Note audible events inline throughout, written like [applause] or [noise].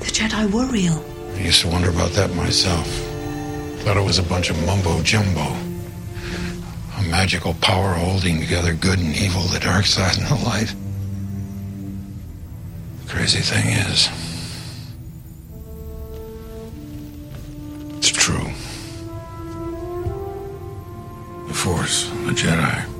The Jedi were real. I used to wonder about that myself. Thought it was a bunch of mumbo jumbo. A magical power holding together good and evil, the dark side and the light. The crazy thing is, it's true. The Force, the Jedi.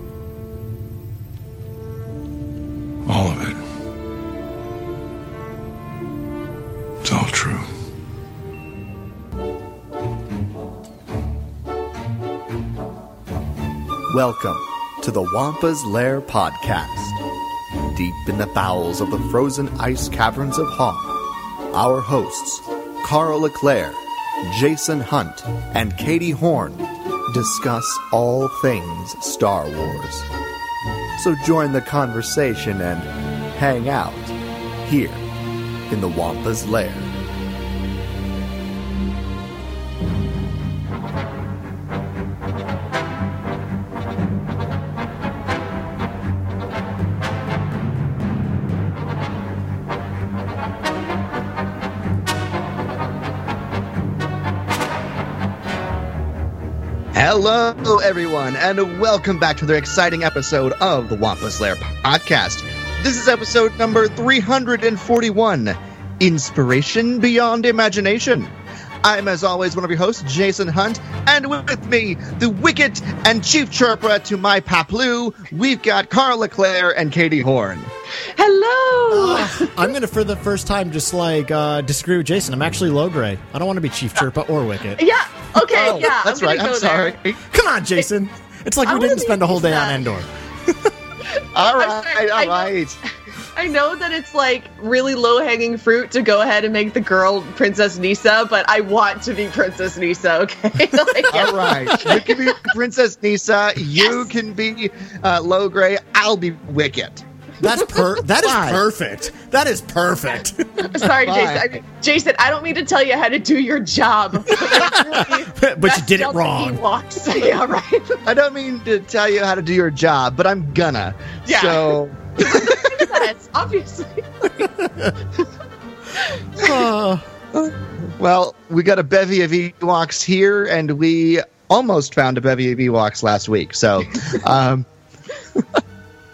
Welcome to the Wampa's Lair podcast. Deep in the bowels of the frozen ice caverns of Hoth, our hosts, Carl Leclerc, Jason Hunt, and Katie Horn, discuss all things Star Wars. So join the conversation and hang out here in the Wampa's Lair. Hello, everyone, and welcome back to another exciting episode of the Wampa's Lair podcast. This is episode number 341 Inspiration Beyond Imagination. I'm, as always, one of your hosts, Jason Hunt, and with me, the Wicket and Chief Chirpa to my Paploo, we've got Carl Leclerc and Katie Horn. Hello. I'm gonna, for the first time, just like uh, disagree with Jason. I'm actually Logray. I don't want to be Chief Chirpa or Wicket. Yeah. [laughs] Okay. Oh, yeah. that's I'm right. I'm sorry. there. Come on, Jason. It's like I we didn't spend a whole day on. Endor. [laughs] All I'm sorry, I know- I know that it's like really low hanging fruit to go ahead and make the girl Princess Kneesaa, but I want to be Princess Kneesaa. Okay. [laughs] Like, All right. You can be Princess Kneesaa. You Yes. can be uh, Logray. I'll be Wicket. That's per. [laughs] That is Fine. perfect. That is perfect. [laughs] Sorry, Fine. Jason. I mean, Jason, I don't mean to tell you how to do your job, but, [laughs] but you did it wrong. Ewoks. yeah, right. I don't mean to tell you how to do your job, but I'm gonna. Yeah. So, That's obviously. Uh, well, we got a bevy of Ewoks here, and we almost found a bevy of Ewoks last week. So, um,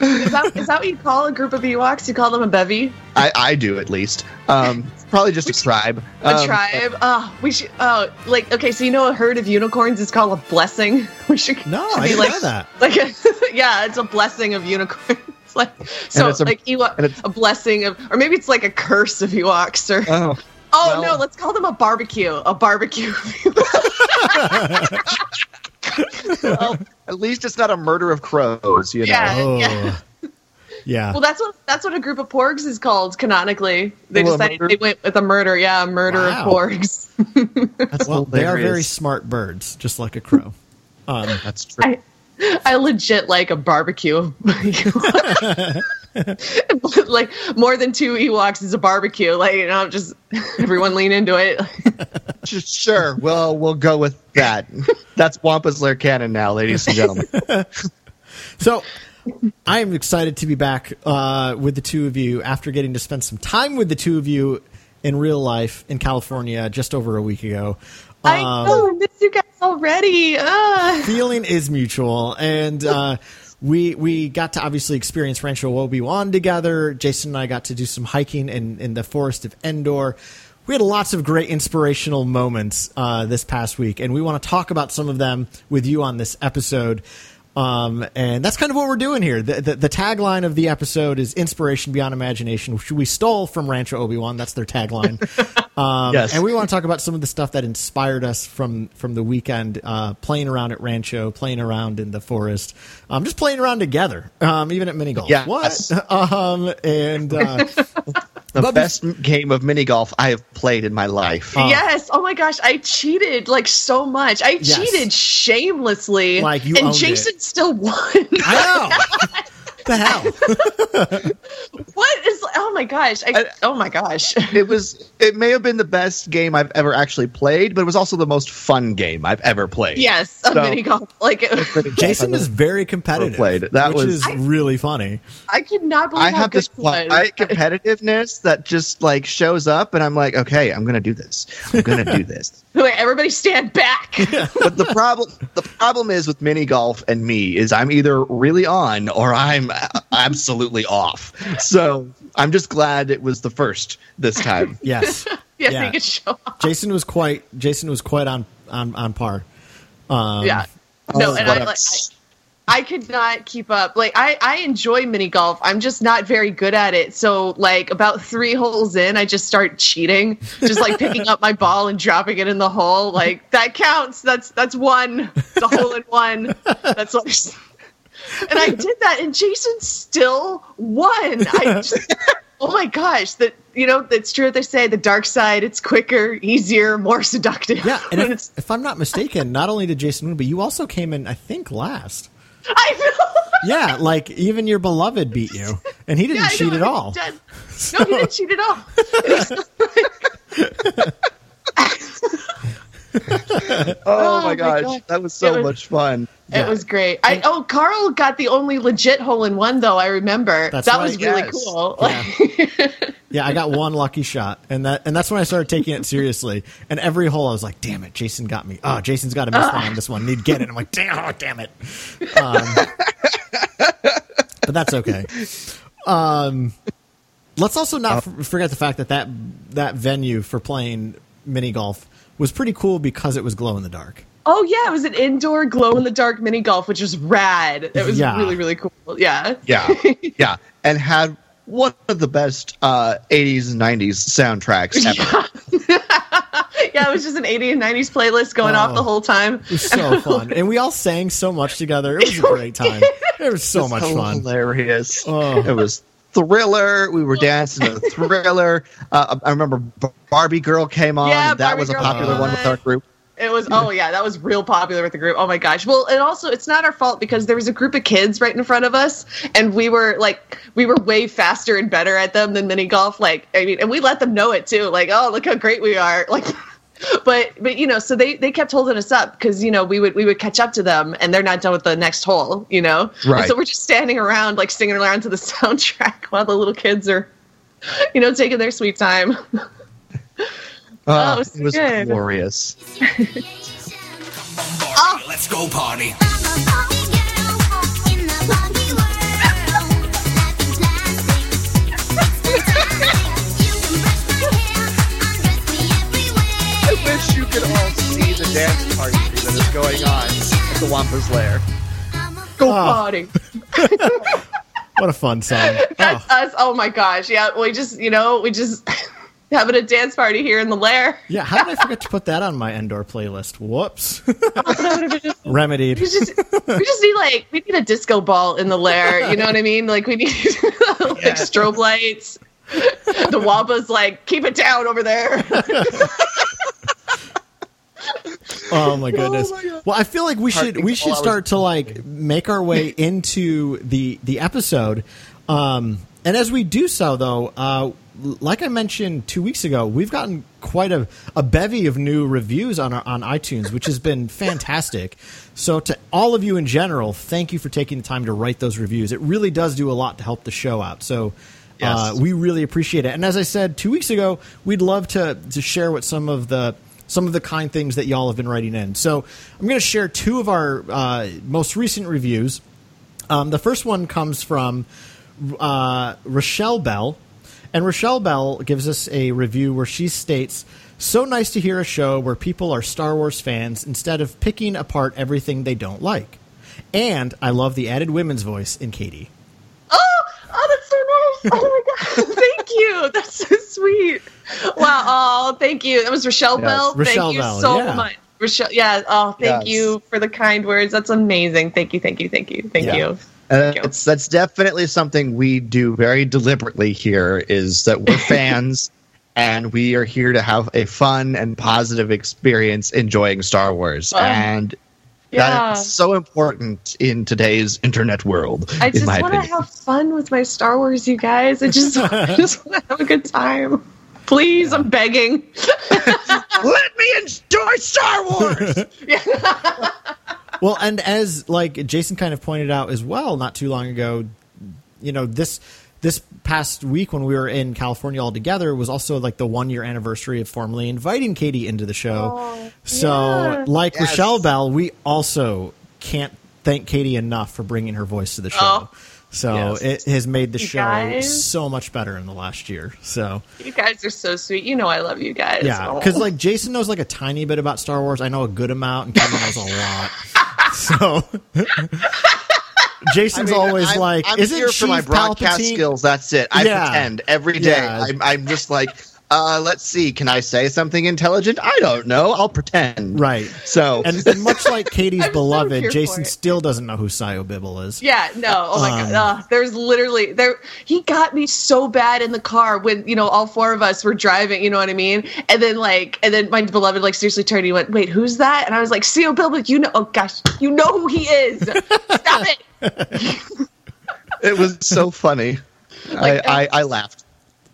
Is that, is that what you call a group of Ewoks? You call them a bevy? I, I do at least. Um, probably just a tribe. A Um, tribe? Oh, we should. Oh, like okay. So you know, a herd of unicorns is called a blessing. [laughs] We should. no, should I didn't like, know that. Like, a, [laughs] yeah, it's a blessing of unicorns. [laughs] like, so it's a- like Ewok, it's- a blessing of, or maybe it's like a curse of Ewoks. Or Oh, oh well- no, let's call them a barbecue. A barbecue. Of Ewoks. [laughs] well, at least it's not a murder of crows, you know. Yeah. Oh, yeah. yeah. well, that's what that's what a group of porgs is called canonically. They Well, decided murder- they went with a murder. Yeah, a murder Wow. of porgs. That's well, they are very smart birds, just like a crow. Um, That's true. I, I legit like a barbecue. [laughs] like more than two Ewoks is a barbecue. Like you know, just everyone lean into it. [laughs] Sure. Well, we'll go with that. That's Wampa's Lair canon now, ladies and gentlemen. [laughs] So I'm excited to be back uh, with the two of you after getting to spend some time with the two of you in real life in California just over a week ago. I Um, know I miss you guys already. Feeling is mutual, and uh, we we got to obviously experience Rancho Obi Wan together. Jason and I got to do some hiking in in the forest of Endor. We had lots of great inspirational moments uh, this past week, and we want to talk about some of them with you on this episode. Um, and that's kind of what we're doing here. The, the, the tagline of the episode is "Inspiration Beyond Imagination," which we stole from Rancho Obi Wan. That's their tagline. [laughs] Um, Yes. And we want to talk about some of the stuff that inspired us from from the weekend, uh, playing around at Rancho, playing around in the forest, um, just playing around together, um, even at mini golf. Yes. What? [laughs] Um, and uh, [laughs] The But best game of mini golf I have played in my life. yes. Oh my gosh, I cheated like so much. I Yes. cheated shamelessly. Like, you and owned Jason it. still won. I know. [laughs] the hell? [laughs] What is? Oh my gosh! I, I- oh my gosh! [laughs] it was it may have been the best game I've ever actually played, but it was also the most fun game I've ever played. yes, a So- mini golf. Like it, [laughs] Jason is very competitive. played. That which was- is really funny. I could not believe I how have good this it was. quiet competitiveness that just like shows up, and I'm like, okay, I'm gonna do this. I'm gonna do this. Wait, everybody stand back. But the problem, the problem is with mini golf and me is I'm either really on or I'm [laughs] absolutely off. So I'm just glad it was the first this time. [laughs] Yes. yes, [laughs] Yeah. you could show off. Jason was quite Jason was quite on on on par. Um, yeah. No, Oh, and what I a- like. I, I could not keep up. Like I, I enjoy mini golf. I'm just not very good at it. So like about three holes in, I just start cheating, just like picking up my ball and dropping it in the hole. Like that counts. That's that's one. It's a hole in one. That's what. And I did that, and Jason still won. I [laughs] just, oh my gosh! That you know, that's true. What they say the dark side. It's quicker, easier, more seductive. Yeah, and [laughs] it's, if, if I'm not mistaken, not only did Jason win, but you also came in, I think, last. I know. [laughs] Yeah, like even your beloved beat you, and he didn't Yeah, cheat know, at all. No, he didn't cheat at all. And he's Oh, Oh my my gosh, God. that was so was- much fun. Yeah. It was great. I oh, Carl got the only legit hole in one though. I remember That's that right, was really yes. cool. Yeah. [laughs] Yeah, I got one lucky shot, and that and that's when I started taking it seriously. And every hole, I was like, "Damn it, Jason got me! Oh, Jason's got to miss on this one. Need to get it." I'm like, "Damn, oh, damn it!" Um, but that's okay. Um, let's also not f- forget the fact that that that venue for playing mini golf was pretty cool because it was glow in the dark. oh yeah, it was an indoor glow in the dark mini golf, which was rad. It was Yeah. really really cool. Yeah. Yeah, yeah, and had one of the best uh, 80s and 90s soundtracks ever. [laughs] Yeah, it was just an 80s and 90s playlist going off Oh. the whole time. It was so [laughs] fun, and we all sang so much together. It was a great time. [laughs] It was so much fun. Hilarious. Oh. It was Thriller. We were dancing to Thriller. Uh, I remember Barbie Girl came on. Yeah, that Barbie was a Girl popular came one with our group. It was oh yeah, that was real popular with the group. Oh my gosh. Well, and also it's not our fault because there was a group of kids right in front of us and we were like we were way faster and better at them than mini golf. Like I mean, and we let them know it too. Like, oh, look how great we are. Like [laughs] but but you know, so they they kept holding us up because you know, we would we would catch up to them and they're not done with the next hole, you know. And so we're just standing around like singing around to the [laughs] soundtrack while the little kids are you know, taking their sweet time. Uh, [laughs] it was it was good. glorious. Oh. [laughs] Let's go party. Wish you could all see the dance party that is going on at the Wampa's Lair. Go ah. Oh. party. [laughs] What a fun song! That's Oh, us. Oh my gosh. Yeah, we just, you know, we just [laughs] having a dance party here in the lair. yeah, how did I forget to put that on my Endor playlist? Whoops. [laughs] Remedied. We just, we just need like, we need a disco ball in the lair. You know what I mean? Like we need like strobe lights. The Wampa's like, keep it down over there. [laughs] Oh my goodness. well, I feel like we should we should start to like make our way [laughs] into the the episode. Um, and as we do so, though, uh, like I mentioned two weeks ago, we've gotten quite a, a bevy of new reviews on our, on iTunes, which has been fantastic. So, to all of you in general, thank you for taking the time to write those reviews. It really does do a lot to help the show out. So. Uh, Yes. we really appreciate it, and as I said two weeks ago, we'd love to to share what some of the some of the kind things that y'all have been writing in. So I'm going to share two of our uh, most recent reviews. Um, the first one comes from uh, Rochelle Bell, and Rochelle Bell gives us a review where she states, "So nice to hear a show where people are Star Wars fans instead of picking apart everything they don't like." And I love the added women's voice in Katie. oh, oh, that's so nice. Oh my God. [laughs] Thank you. That's so sweet. [laughs] Wow. Oh, thank you. That was Rochelle Yes. Bell. Rochelle thank you Bell, so yeah. much. Rochelle, yeah. Oh, thank Yes. you for the kind words. That's amazing. Thank you. Thank you. Thank you. Thank Yeah. you. And Thank you. it's, that's definitely something we do very deliberately here is that we're [laughs] fans and we are here to have a fun and positive experience enjoying Star Wars. Oh. And Yeah. That's so important in today's internet world. I just my want to have fun with my Star Wars, you guys. I just, [laughs] I just want to have a good time. Please, I'm begging. [laughs] Let me enjoy Star Wars. [laughs] Well, and as like Jason kind of pointed out as well, not too long ago, you know this this past week when we were in California all together was also like the one year anniversary of formally inviting Katie into the show. Oh, so, yeah. like Yes. Rochelle Bell, we also can't thank Katie enough for bringing her voice to the show. Oh. So Yes. it has made the You show guys. so much better in the last year. So You guys are so sweet. You know I love you guys. yeah, Oh. because like Jason knows like a tiny bit about Star Wars. I know a good amount, and Katie knows a lot. [laughs] So [laughs] Jason's I mean, always I'm, like, I'm "Is it here for my Chief broadcast Palpatine-" skills. That's it. I Yeah. pretend every day. Yeah. I'm, I'm just like, uh, let's see. Can I say something intelligent? I don't know. I'll pretend. Right. So And, and much [laughs] like Katie's I'm so beloved, Jason still doesn't know who Sio Bibble is. Yeah, no. Oh my Um, god. Uh, there's literally there he got me so bad in the car when, you know, all four of us were driving, you know what I mean? And then like and then my beloved like seriously turned and he went, "Wait, who's that?" And I was like, "Seal Bilbick, you know Oh gosh, you know who he is." [laughs] Stop it. it was so funny. Like, I, I, I laughed.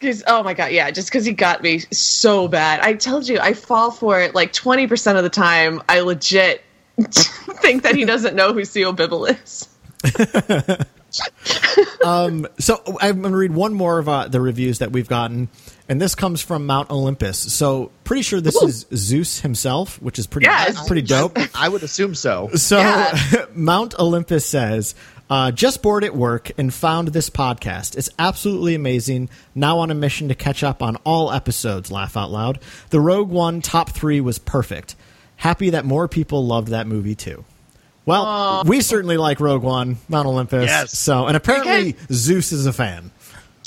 Cause, oh my god, yeah, just because he got me so bad. I told you, I fall for it like 20% of the time. I legit [laughs] think that he doesn't know who Sio Bibble is. [laughs] So I'm going to read one more of uh, the reviews that we've gotten, and this comes from Mount Olympus. So pretty sure this is Zeus himself, which is pretty Yes. pretty dope. I would assume so. So Yeah. [laughs] Mount Olympus says, uh, just bored at work and found this podcast. It's absolutely amazing. Now on a mission to catch up on all episodes. Laugh out loud. The Rogue One top three was perfect. Happy that more people loved that movie too. Well, we certainly like Rogue One, Mount Olympus. Yes. So, and apparently Zeus is a fan.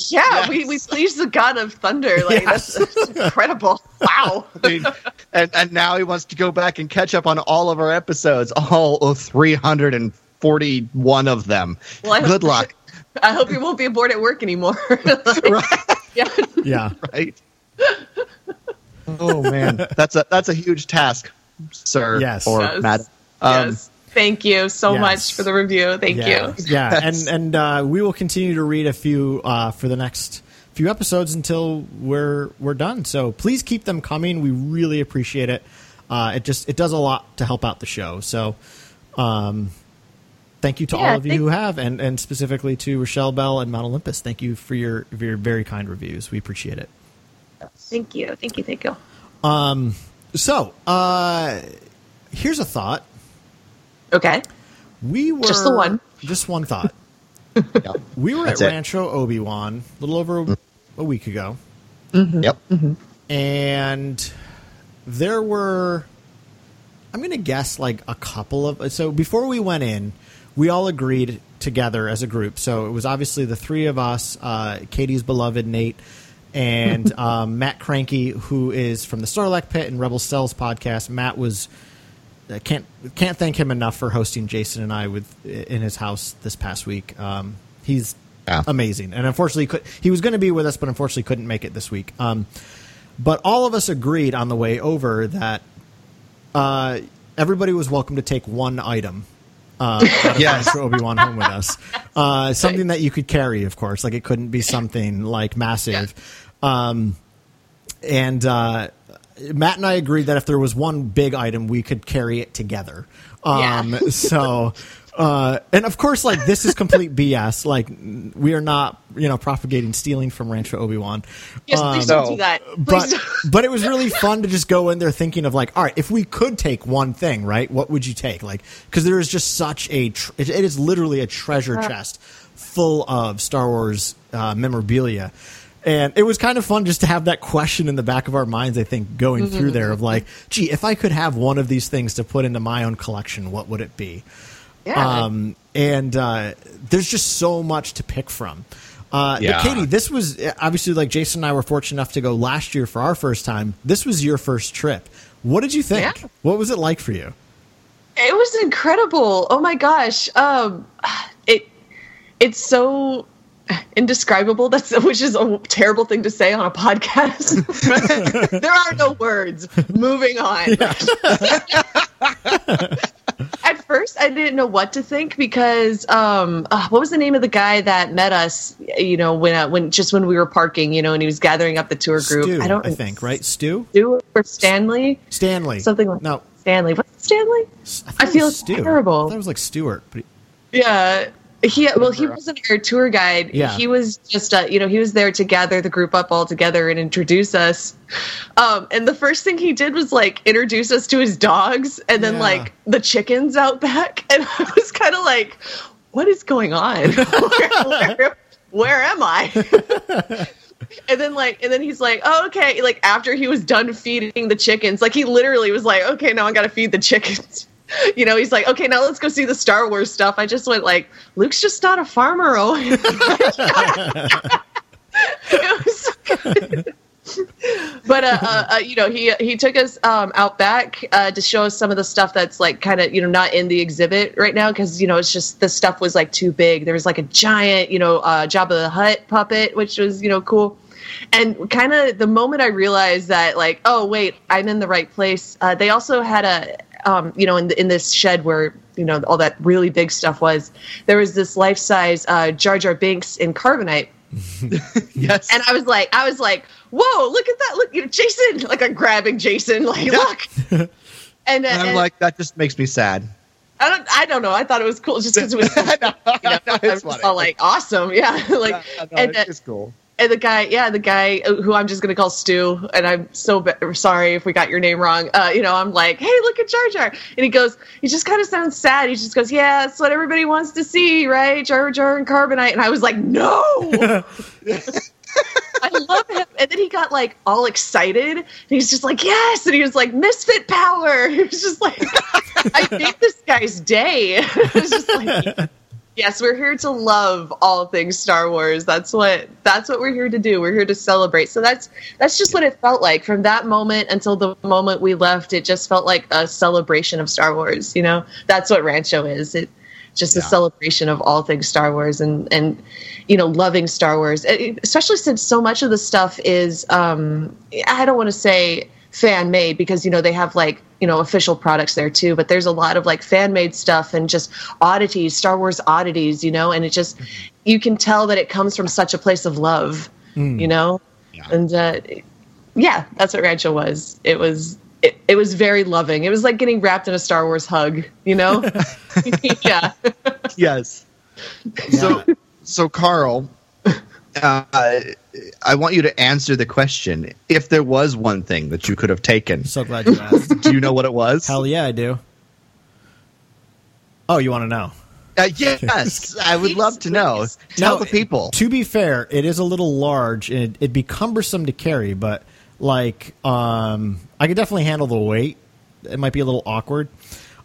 Yeah, yes. we, we pleased the god of thunder. Like [laughs] yes. that's, that's, incredible. Wow. [laughs] I mean, and and now he wants to go back and catch up on all of our episodes, all 350 41 of them. Well, Good luck. [laughs] I hope you won't be bored at work anymore. like, [laughs] right. Yeah. Yeah. Right. oh man, [laughs] that's a that's a huge task, sir. Yes. Or yes. Matt. Um, yes. Thank you so yes. much for the review. Thank you. Yeah, and and uh, we will continue to read a few uh, for the next few episodes until we're we're done. So please keep them coming. We really appreciate it. Uh, it just it does a lot to help out the show. So um, thank you to Yeah, all of you who have, and and specifically to Rochelle Bell and Mount Olympus. Thank you for your for your very kind reviews. We appreciate it. Thank you. Thank you. Thank you. Um, So, uh, here's a thought. Okay. We were Just the one. Just one thought. [laughs] yeah. We were That's at it. Rancho Obi Wan a little over a, a week ago, Yep. and there were, I'm going to guess like a couple of. So before we went in, we all agreed together as a group. So it was obviously the three of us, uh, Katie's beloved Nate, and [laughs] um, Matt Cranky, who is from the Sarlacc Pit and Rebel Cells podcast. Matt was I can't can't thank him enough for hosting Jason and I with in his house this past week. Um, he's Yeah. amazing, and unfortunately, could, he was going to be with us, but unfortunately couldn't make it this week. Um, but all of us agreed on the way over that uh, everybody was welcome to take one item. Uh, [laughs] Yes. for Obi Wan home with us, uh, something that you could carry, of course. Like it couldn't be something like massive. Um, and uh, Matt and I agreed that if there was one big item, we could carry it together. Um, Yeah. so, [laughs] uh, and of course, like this is complete [laughs] BS. Like we are not, you know, propagating stealing from Rancho Obi Wan. Yes, please don't do that. Please But don't. [laughs] but it was really fun to just go in there thinking of like, all right, if we could take one thing, right, what would you take? Like, because there is just such a, tr- it, it is literally a treasure chest full of Star Wars uh, memorabilia. And it was kind of fun just to have that question in the back of our minds, I think, going through there of like, gee, if I could have one of these things to put into my own collection, what would it be? Yeah. Um, and uh, there's just so much to pick from. Uh, Yeah. Katie, this was obviously like Jason and I were fortunate enough to go last year for our first time. This was your first trip. What did you think? Yeah. What was it like for you? It was incredible. Oh my gosh. Um it it's so indescribable that's [laughs] which is a terrible thing to say on a podcast. [laughs] there are no words. Moving on. [laughs] At first I didn't know what to think because um, uh, what was the name of the guy that met us? You know, when uh, when just when we were parking, you know, and he was gathering up the tour group. Stu, I don't I think, right? Stu? Stu or Stanley, Stanley. something like No. Stanley. What's Stanley? I was feel terrible. I thought it was like Stewart. But Yeah. He well, he wasn't our tour guide. Yeah. He was just uh, you know he was there to gather the group up all together and introduce us. Um, and the first thing he did was like introduce us to his dogs and then Yeah. like the chickens out back. [laughs] And I was kind of like, what is going on? where, [laughs] where, where am I? [laughs] And then like, and then he's like, "Oh, okay." Like after he was done feeding the chickens, like he literally was like, "Okay, now I got to feed the chickens." [laughs] You know, he's like, "Okay, now let's go see the Star Wars stuff." I just went like, "Luke's just not a farmer." Oh, [laughs] [laughs] but uh, uh, uh, you know, he he took us um, out back uh, to show us some of the stuff that's like kind of you know not in the exhibit right now because you know it's just the stuff was like too big. There was like a giant you know uh, Jabba the Hutt puppet, which was you know cool. And kind of the moment I realized that like oh wait I'm in the right place. Uh, they also had a um, you know in the, in this shed where you know all that really big stuff was. There was this life size uh, Jar Jar Binks in carbonite [laughs] Yes. and I was like, I was like, whoa, look at that! Look, you know, Jason, like I'm grabbing Jason, like look. [laughs] And, uh, And I'm and like, that just makes me sad. I don't, I don't know. I thought it was cool just because it was. Cool. [laughs] I know. You know, I It's was funny. all like, awesome, yeah. like, Yeah, no, and, uh, it's just cool. And the guy, yeah, the guy who I'm just gonna call Stu, and I'm so be- sorry if we got your name wrong. Uh, you know, I'm like, hey, look at Jar Jar, and he goes, he just kind of sounds sad. He just goes, yeah, that's what everybody wants to see, right? Jar Jar and Carbonite, and I was like, no. [laughs] I love him. And then he got like all excited. And he's just like, yes. And he was like, misfit power. [laughs] He was just like, I made this guy's day. [laughs] it was just like, yes, we're here to love all things Star Wars. That's what that's what we're here to do. We're here to celebrate. So that's that's just what it felt like from that moment until the moment we left. It just felt like a celebration of Star Wars. You know, that's what Rancho is. It just a celebration of all things Star Wars and and you know loving Star Wars, especially since so much of the stuff is um, I don't want to say fan made because you know they have like you know official products there too, but there's a lot of like fan made stuff and just oddities, Star Wars oddities, you know, and it just you can tell that it comes from such a place of love, you know, Yeah. and uh, yeah, that's what Rancho was. It was. It, it was very loving. It was like getting wrapped in a Star Wars hug, you know? [laughs] [laughs] yeah. Yes. [laughs] So, so Carl, uh, I want you to answer the question. If there was one thing that you could have taken, so glad you asked. [laughs] do you know what it was? Hell yeah, I do. Oh, you want to know? Uh, yes, I would love to know. Tell the people. To be fair, it is a little large and it, it'd be cumbersome to carry, but like um, I could definitely handle the weight. It might be a little awkward,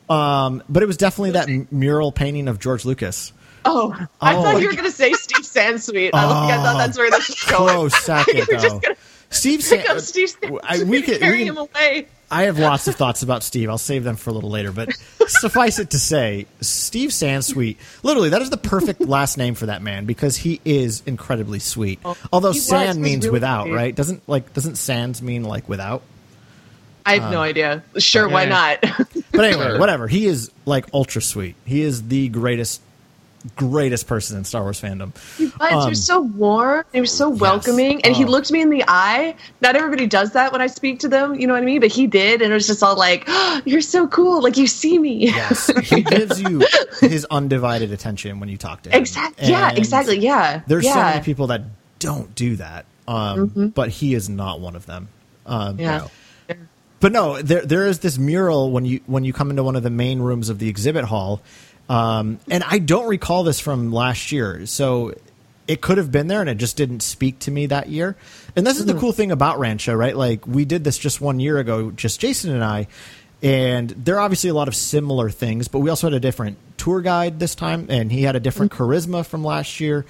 um, but it was definitely that mural painting of George Lucas. Oh, I Oh. thought you were going to say Steve Sansweet. I, like, I thought that's where this was oh, going. Close second, [laughs] were though. just Steve San- up uh, Steve I- we and could- we carry can- him away. I have lots of thoughts about Steve. I'll save them for a little later. But [laughs] suffice it to say, Steve Sansweet, literally, that is the perfect last name for that man because he is incredibly sweet. Oh, Although Oh, he was. San was means really without, sweet. right? Doesn't like doesn't Sans mean like without? I have no uh, idea. Sure, why eh. not? But anyway, [laughs] whatever. He is like ultra sweet. He is the greatest, greatest person in Star Wars fandom. But he Um, was so warm. He was so welcoming, and he Oh. looked me in the eye. Not everybody does that when I speak to them. You know what I mean? But he did, and it was just all like, oh, [gasps] "You're so cool. Like you see me." Yes, he [laughs] gives you his undivided attention when you talk to him. exactly. Yeah. Exactly. Yeah. There's yeah. so many people that don't do that, um, but he is not one of them. Um, Yeah. But no, there there is this mural when you when you come into one of the main rooms of the exhibit hall, um, and I don't recall this from last year, so it could have been there and it just didn't speak to me that year. And this is the cool thing about Rancho, right? Like we did this just one year ago, just Jason and I, and there are obviously a lot of similar things, but we also had a different tour guide this time, and he had a different charisma from last year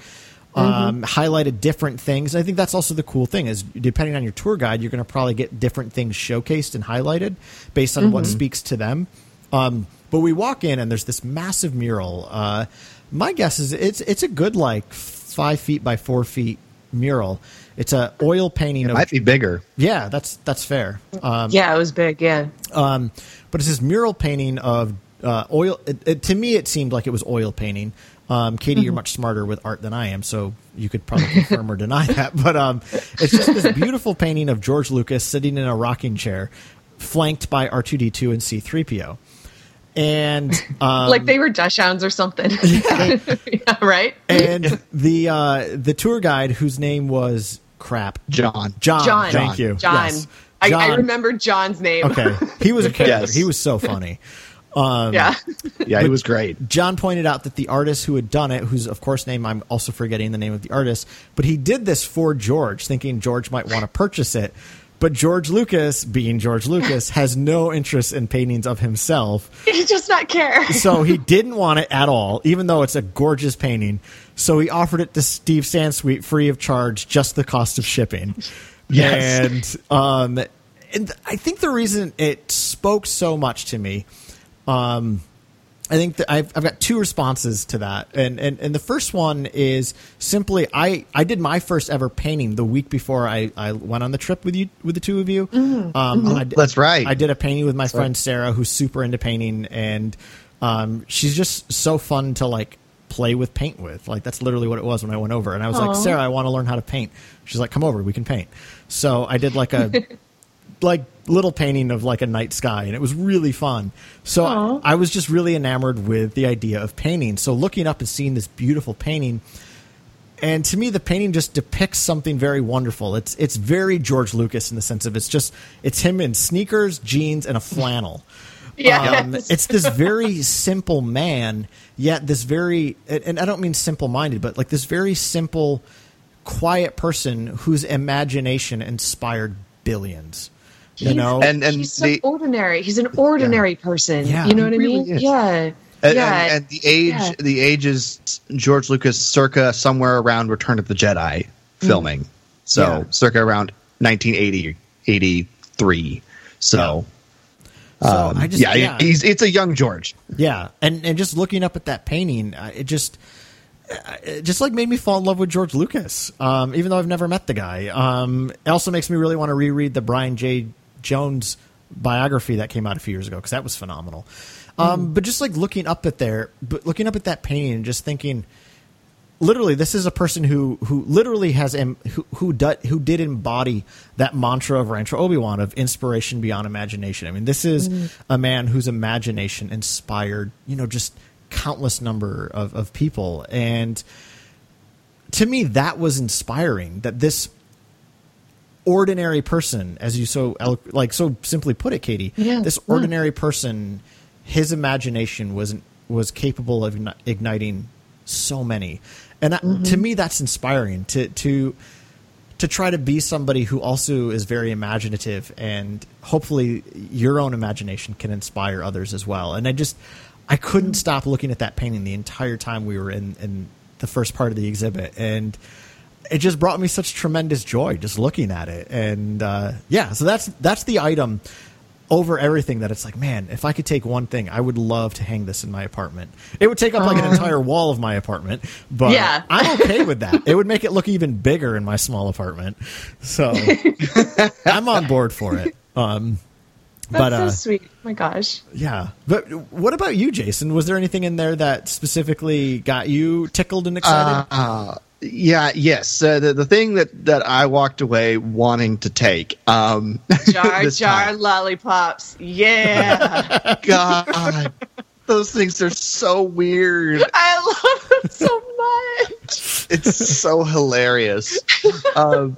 um, highlighted different things. I think that's also the cool thing is depending on your tour guide, you're going to probably get different things showcased and highlighted based on what speaks to them. Um, but we walk in and there's this massive mural. Uh, my guess is it's it's a good like five feet by four feet mural. It's a oil painting It of might be bigger. yeah, that's that's fair. Um, yeah, it was big. Yeah. um, but it's this mural painting of uh, oil. It, it, to me, it seemed like it was oil painting. Um, Katie, you're much smarter with art than I am, so you could probably confirm or deny [laughs] that. But um, it's just this beautiful painting of George Lucas sitting in a rocking chair, flanked by R2D2 and C3PO. And um, [laughs] like they were dachshunds or something. [laughs] Yeah. right? and the uh, the tour guide whose name was crap John. John. John. Thank you. John. Yes. I, I remember John's name. Okay, he was a [laughs] character. Yes. He was so funny. Um, yeah. Yeah, he was great. John pointed out that the artist who had done it, whose of course name I'm also forgetting the name of the artist, but he did this for George, thinking George might want to purchase it. But George Lucas, being George Lucas, [laughs] has no interest in paintings of himself, He does not care. [laughs] so he didn't want it at all, even though it's a gorgeous painting. So he offered it to Steve Sansweet free of charge, just the cost of shipping. Yes. And um, and I think the reason it spoke so much to me, um, I think that I've, I've got two responses to that, and, and and the first one is simply I I did my first ever painting the week before I, I went on the trip with you with the two of you. Um, I d- That's right. I did a painting with my friend Sarah, who's super into painting, and um, she's just so fun to like play with paint with. Like that's literally what it was when I went over, and I was like, Sarah, I want to learn how to paint. She's like, come over, we can paint. So I did like a [laughs] like little painting of like a night sky and it was really fun so. I, I was just really enamored with the idea of painting so looking up and seeing this beautiful painting and to me the painting just depicts something very wonderful it's it's very george lucas in the sense of it's just it's him in sneakers jeans and a flannel [laughs] Yes. um, it's this very simple man, yet this very, and I don't mean simple minded, but like this very simple, quiet person whose imagination inspired billions. You He's- know, And and he's so the ordinary. He's an ordinary person. Yeah. you know what I really mean? is. Yeah. and, yeah. and, and the age Yeah. the age is George Lucas circa somewhere around Return of the Jedi filming. So Yeah. circa around 1980 83. So so um, I just, yeah, yeah, he's it's a young George. Yeah, and and just looking up at that painting, uh, it just uh, it just like made me fall in love with George Lucas. Um, even though I've never met the guy, um, it also makes me really want to reread the Brian Jay Jones biography that came out a few years ago because that was phenomenal. Um, But just like looking up at there, but looking up at that painting and just thinking, literally, this is a person who who literally has em, who who, do, who did embody that mantra of Rancho Obi Wan of inspiration beyond imagination. I mean, this is a man whose imagination inspired you know just countless number of, of people, and to me, that was inspiring. That this ordinary person, as you so like so simply put it, Katie, Yeah, this yeah. ordinary person, his imagination was was capable of igniting so many, and that, to mm-hmm. me, that's inspiring. To to to try to be somebody who also is very imaginative, and hopefully, your own imagination can inspire others as well. And I just I couldn't mm. stop looking at that painting the entire time we were in in the first part of the exhibit, and it just brought me such tremendous joy just looking at it. And uh, yeah, so that's that's the item over everything that it's like, man, if I could take one thing, I would love to hang this in my apartment. It would take up like an entire wall of my apartment, but Yeah. I'm okay with that. It would make it look even bigger in my small apartment. So [laughs] I'm on board for it. Um, That's but so uh, sweet. Oh my gosh. yeah. But what about you, Jason? Was there anything in there that specifically got you tickled and excited? Uh, yeah, yes. Uh, the the thing that that I walked away wanting to take um [laughs] Jar jar time. lollipops. Yeah. [laughs] God, those things are so weird. I love them so much. It's so hilarious. Um,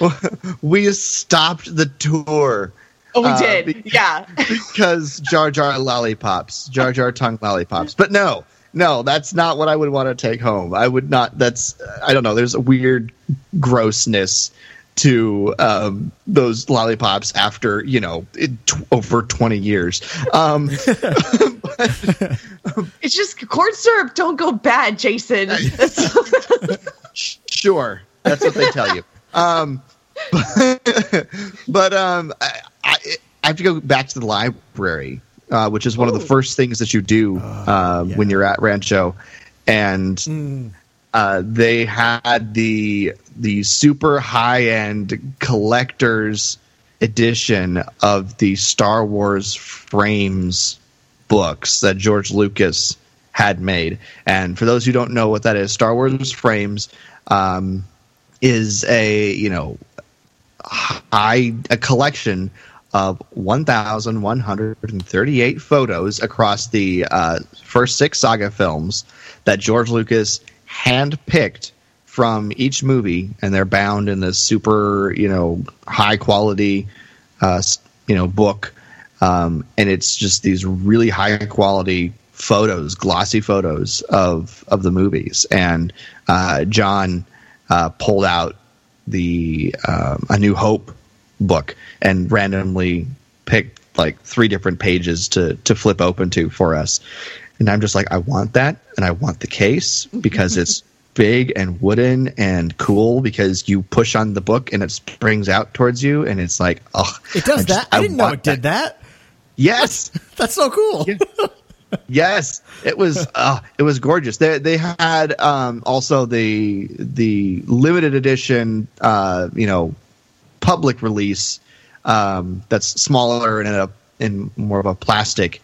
[laughs] we stopped the tour Oh, we Uh, did. yeah. because Jar Jar lollipops, Jar Jar tongue lollipops. But no, no, that's not what I would want to take home. I would not. That's I don't know. There's a weird grossness to um, those lollipops after you know it, t- over 20 years. Um, [laughs] It's just corn syrup. Don't go bad, Jason. [laughs] sure, that's what they tell you. Um, but, [laughs] but um, I, I, I have to go back to the library, uh, which is one of the first things that you do uh, when you're at Rancho, and uh, they had the the super high end collectors edition of the Star Wars frames books that George Lucas had made. And for those who don't know what that is, Star Wars Frames um, is a you know high a collection of 1,138 photos across the uh, first six saga films that George Lucas handpicked from each movie, and they're bound in this super, you know, high quality, uh, you know, book. Um, and it's just these really high quality photos, glossy photos of of the movies. And uh, John uh, pulled out the um, A New Hope book and randomly picked like three different pages to to flip open to for us. And I'm just like, I want that, and I want the case [laughs] because it's big and wooden and cool because you push on the book and it springs out towards you, and it's like, oh, It does I just- that. I didn't know it did that. Yes, [laughs] That's so cool. yes, it was. Uh, it was gorgeous. They they had um, also the the limited edition, uh, you know, public release um, that's smaller and in a in more of a plastic,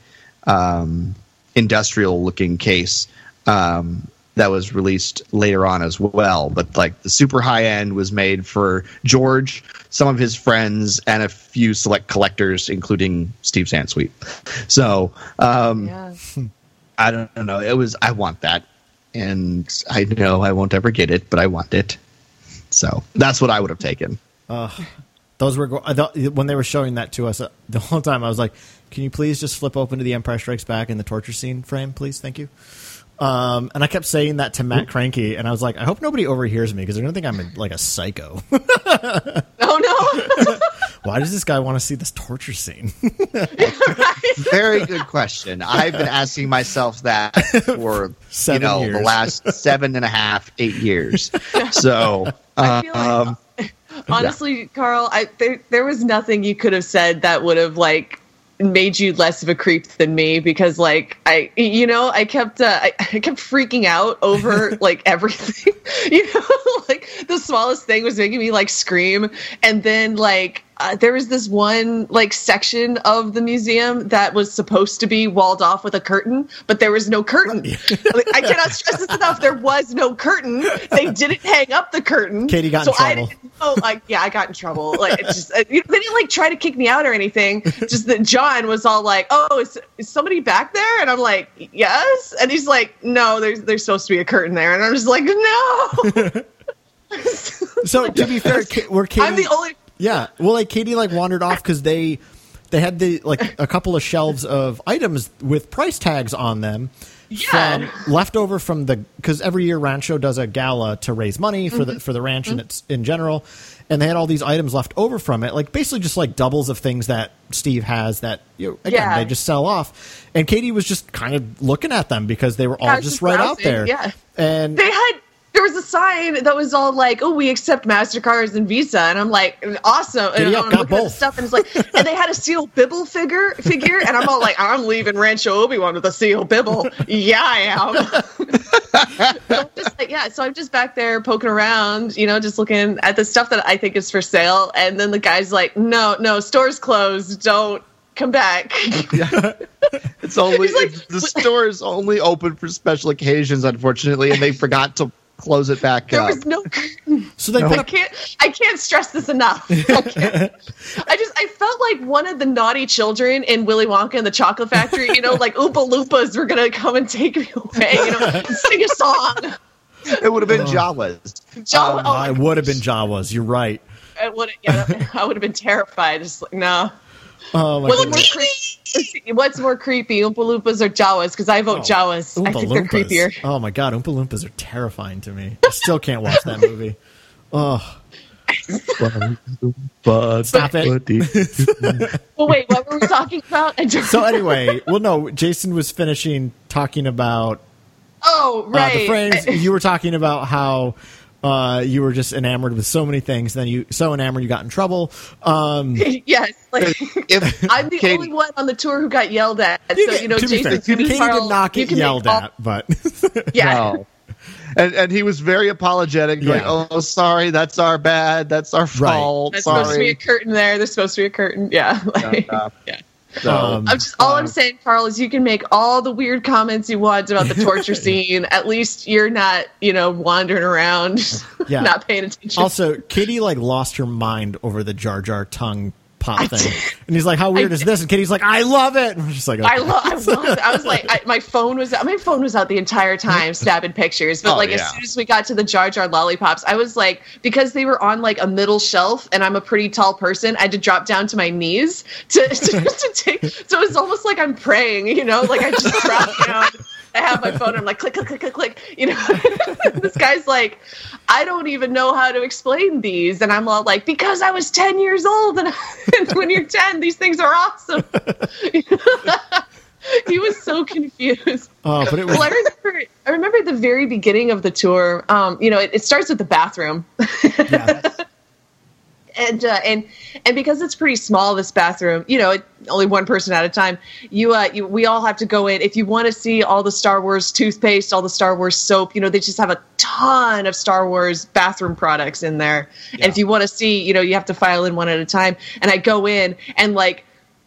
um, industrial looking case. Um, that was released later on as well, but like the super high end was made for George, some of his friends, and a few select collectors, including Steve Sansweet. So um, Yeah. I don't know. It was I want that, and I know I won't ever get it, but I want it. So that's what I would have taken. Those were go- I thought, when they were showing that to us uh, the whole time. I was like, "Can you please just flip open to the Empire Strikes Back in the torture scene frame, please? Thank you." Um, and I kept saying that to Matt Cranky, and I was like, "I hope nobody overhears me because they're gonna think I'm a, like a psycho." [laughs] Oh no. [laughs] Why does this guy want to see this torture scene? [laughs] Very good question. I've been asking myself that for Seven you know years. the last seven and a half, eight years. So I feel like- um, Honestly, Carl, I there, there was nothing you could have said that would have like made you less of a creep than me because like I you know I kept uh, I, [laughs] I kept freaking out over [laughs] like everything. [laughs] You know like the smallest thing was making me like scream. And then like uh, there was this one like section of the museum that was supposed to be walled off with a curtain but there was no curtain. [laughs] Like, I cannot stress this enough. There was no curtain. They didn't hang up the curtain. Katie got so in trouble. I didn't oh like yeah i got in trouble. Like it's just uh, you know, they didn't like try to kick me out or anything. Just that john was all like oh is, is somebody back there? And i'm like yes. And he's like no there's there's supposed to be a curtain there. And i'm just like no. [laughs] So to be fair, were Katie, i'm the only Yeah, well, like Katie like wandered off because they they had the like a couple of shelves of items with price tags on them. Yeah. From leftover from the because every year Rancho does a gala to raise money for the mm-hmm. for the ranch and mm-hmm. it's in general, and they had all these items left over from it, like basically just like doubles of things that Steve has that you know, again Yeah. they just sell off, and Katie was just kind of looking at them because they were all just, just right out there, yeah. and they had there was a sign that was all like, "Oh, we accept Mastercards and Visa," and I'm like, "Awesome!" And Giddy up, I'm got looking at the stuff, and it's like, [laughs] and they had a Sio Bibble figure figure, and I'm all like, "I'm leaving Rancho Obi Wan with a Sio Bibble." yeah, I am. [laughs] so I'm just like, yeah. So I'm just back there poking around, you know, just looking at the stuff that I think is for sale, and then the guy's like, "No, no, store's closed. Don't." Come back. it's [laughs] only He's like- it's- the store is only open for special occasions, unfortunately, and they forgot to close it back There up. was no [laughs] so they No. put I up can't I can't stress this enough. I, can't. [laughs] I just I felt like one of the naughty children in Willy Wonka and the Chocolate Factory, you know, like Oompa Loompas were gonna come and take me away, you know, sing a song. it would have been oh. Jawas. Jawa, um, oh, I would have been Jawas. You're right. I would yeah, I would have been terrified. Just like no. Oh my What's more, creepy, what's more creepy, Oompa Loompas or Jawas? Because I vote Jawas. I Oompa think they're Loompas. creepier. Oh my god, Oompa Loompas are terrifying to me. I still can't watch that movie. Oh, But Stop it. [laughs] Well, wait, what were we talking about? So anyway, well, no, Jason was finishing talking about oh, uh, right. the frames. you were talking about how uh, you were just enamored with so many things. Then you so enamored you got in trouble. Um, [laughs] yes, like if [laughs] I'm the Katie- only one on the tour who got yelled at. so you know, to be Jason, fair, you Katie Carl, did not get yelled all- at, but [laughs] Yeah, No. And and he was very apologetic, going, Yeah. "Oh, sorry, that's our bad, that's our Right. fault, there's supposed to be a curtain there. There's supposed to be a curtain. Yeah, like, Uh, yeah. So Um, I'm just all I'm saying, Carl, is you can make all the weird comments you want about the torture [laughs] scene. At least you're not, you know, wandering around, [laughs] Yeah. not paying attention. Also, Kitty like lost her mind over the Jar Jar tongue pop thing, and he's like, "How weird I is this?" And Kitty's like, "I love it." And we're just like, I okay. love. I love it. I was like, I, my phone was my phone was out the entire time, [laughs] snapping pictures. But Oh, like yeah. as soon as we got to the Jar Jar lollipops, I was like, because they were on like a middle shelf, and I'm a pretty tall person, I had to drop down to my knees to [laughs] to, to take. So it's almost like I'm praying, you know, like I just drop down. I have my phone. I'm like click click click click click. You know, [laughs] this guy's like, I don't even know how to explain these, and I'm all like, because I was 10 years old, and, and when you're 10, these things are awesome. [laughs] he was so confused. Oh, but it was Well, I remember, I remember the very beginning of the tour. Um, you know, it, it starts with the bathroom, yeah. [laughs] and uh, and and because it's pretty small, this bathroom, you know, it, only one person at a time. You, uh, you, we all have to go in. If you want to see all the Star Wars toothpaste, all the Star Wars soap, you know, they just have a ton of Star Wars bathroom products in there. And if you want to see, you know, you have to file in one at a time. And I go in and like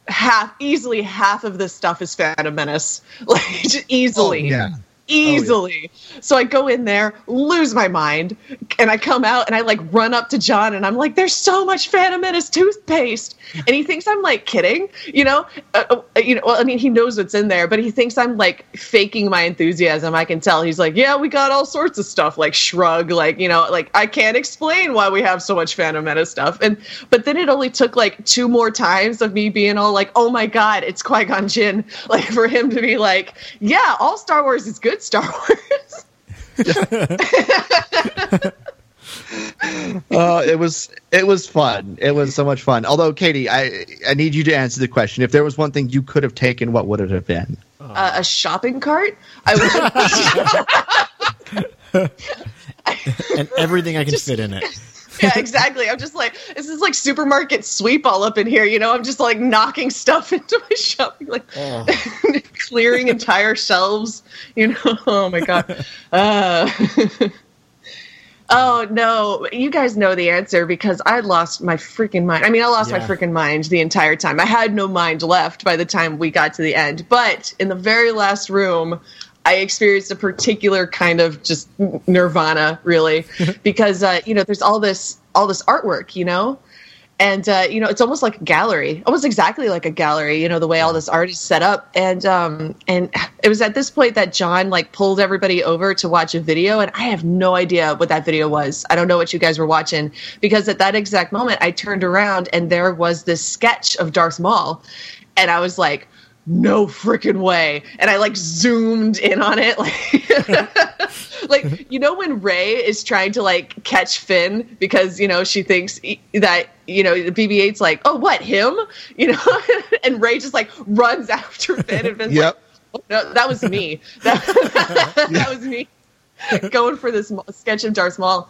half, easily half of this stuff is Phantom Menace, [laughs] like just easily yeah. Easily. So I go in there, lose my mind, and I come out and I like run up to John and I'm like, "There's so much Phantom Menace toothpaste," and he thinks I'm like kidding, you know. Uh, uh, you know, well, I mean, he knows what's in there, but he thinks I'm like faking my enthusiasm. I can tell. He's like, "Yeah, we got all sorts of stuff." Like shrug, like you know, like I can't explain why we have so much Phantom Menace stuff. And but then it only took like two more times of me being all like, "Oh my god, it's Qui Gon Jinn," [laughs] like for him to be like, "Yeah, all Star Wars is good Star Wars." [laughs] Uh, it was it was fun. It was so much fun. Although, Katie, I I need you to answer the question. If there was one thing you could have taken, what would it have been? uh, a shopping cart. I would. [laughs] and everything I can fit in it. Yeah, exactly. I'm just like this is like supermarket sweep all up in here. You know, I'm just like knocking stuff [laughs] into my shopping, like Oh. [laughs] clearing entire shelves. You know, [laughs] oh my god. Uh, oh no, you guys know the answer because I lost my freaking mind. I mean, I lost my freaking mind the entire time. I had no mind left by the time we got to the end. But in the very last room. I experienced a particular kind of just nirvana, really, [laughs] because uh, you know there's all this all this artwork, you know, and uh, you know it's almost like a gallery, almost exactly like a gallery, you know, the way all this art is set up, and um, and it was at this point that John like pulled everybody over to watch a video, and I have no idea what that video was. I don't know what you guys were watching because at that exact moment I turned around and there was this sketch of Darth Maul, and I was like no freaking way. And i like zoomed in on it. [laughs] Like like [laughs] you know when Rey is trying to like catch finn because you know she thinks he- that you know bb8's like oh what him? You know? [laughs] And Rey just like runs after finn and finn's Yep. like oh, no, that was me. That, that was me. Going for this sketch of darth maul.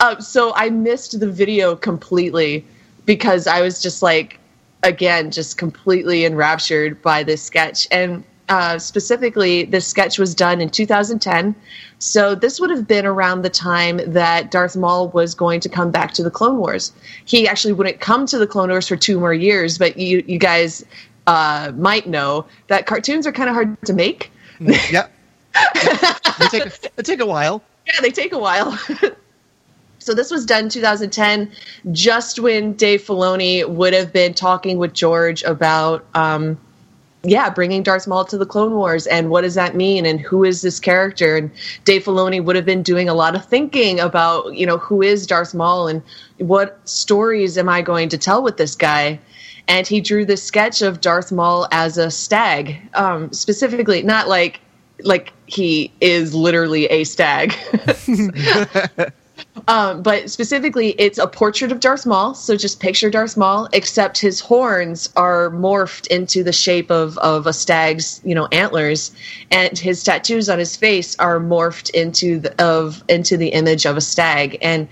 Uh, so i missed the video completely because i was just like again just completely enraptured by this sketch and uh, specifically this sketch was done in 2010 so this would have been around the time that darth maul was going to come back to the clone wars he actually wouldn't come to the clone wars for two more years but you, you guys uh, might know that cartoons are kind of hard to make Yep. [laughs] they take a, they take a while. yeah, they take a while. [laughs] so this was done in 2010, just when Dave Filoni would have been talking with George about, um, yeah, bringing Darth Maul to the Clone Wars and what does that mean and who is this character? And Dave Filoni would have been doing a lot of thinking about, you know, who is Darth Maul and what stories am I going to tell with this guy? And he drew this sketch of Darth Maul as a stag, um, specifically, not like like he is literally a stag. [laughs] [laughs] um, but specifically, it's a portrait of Darth Maul. So just picture Darth Maul, except his horns are morphed into the shape of, of a stag's, you know, antlers, and his tattoos on his face are morphed into the of into the image of a stag. And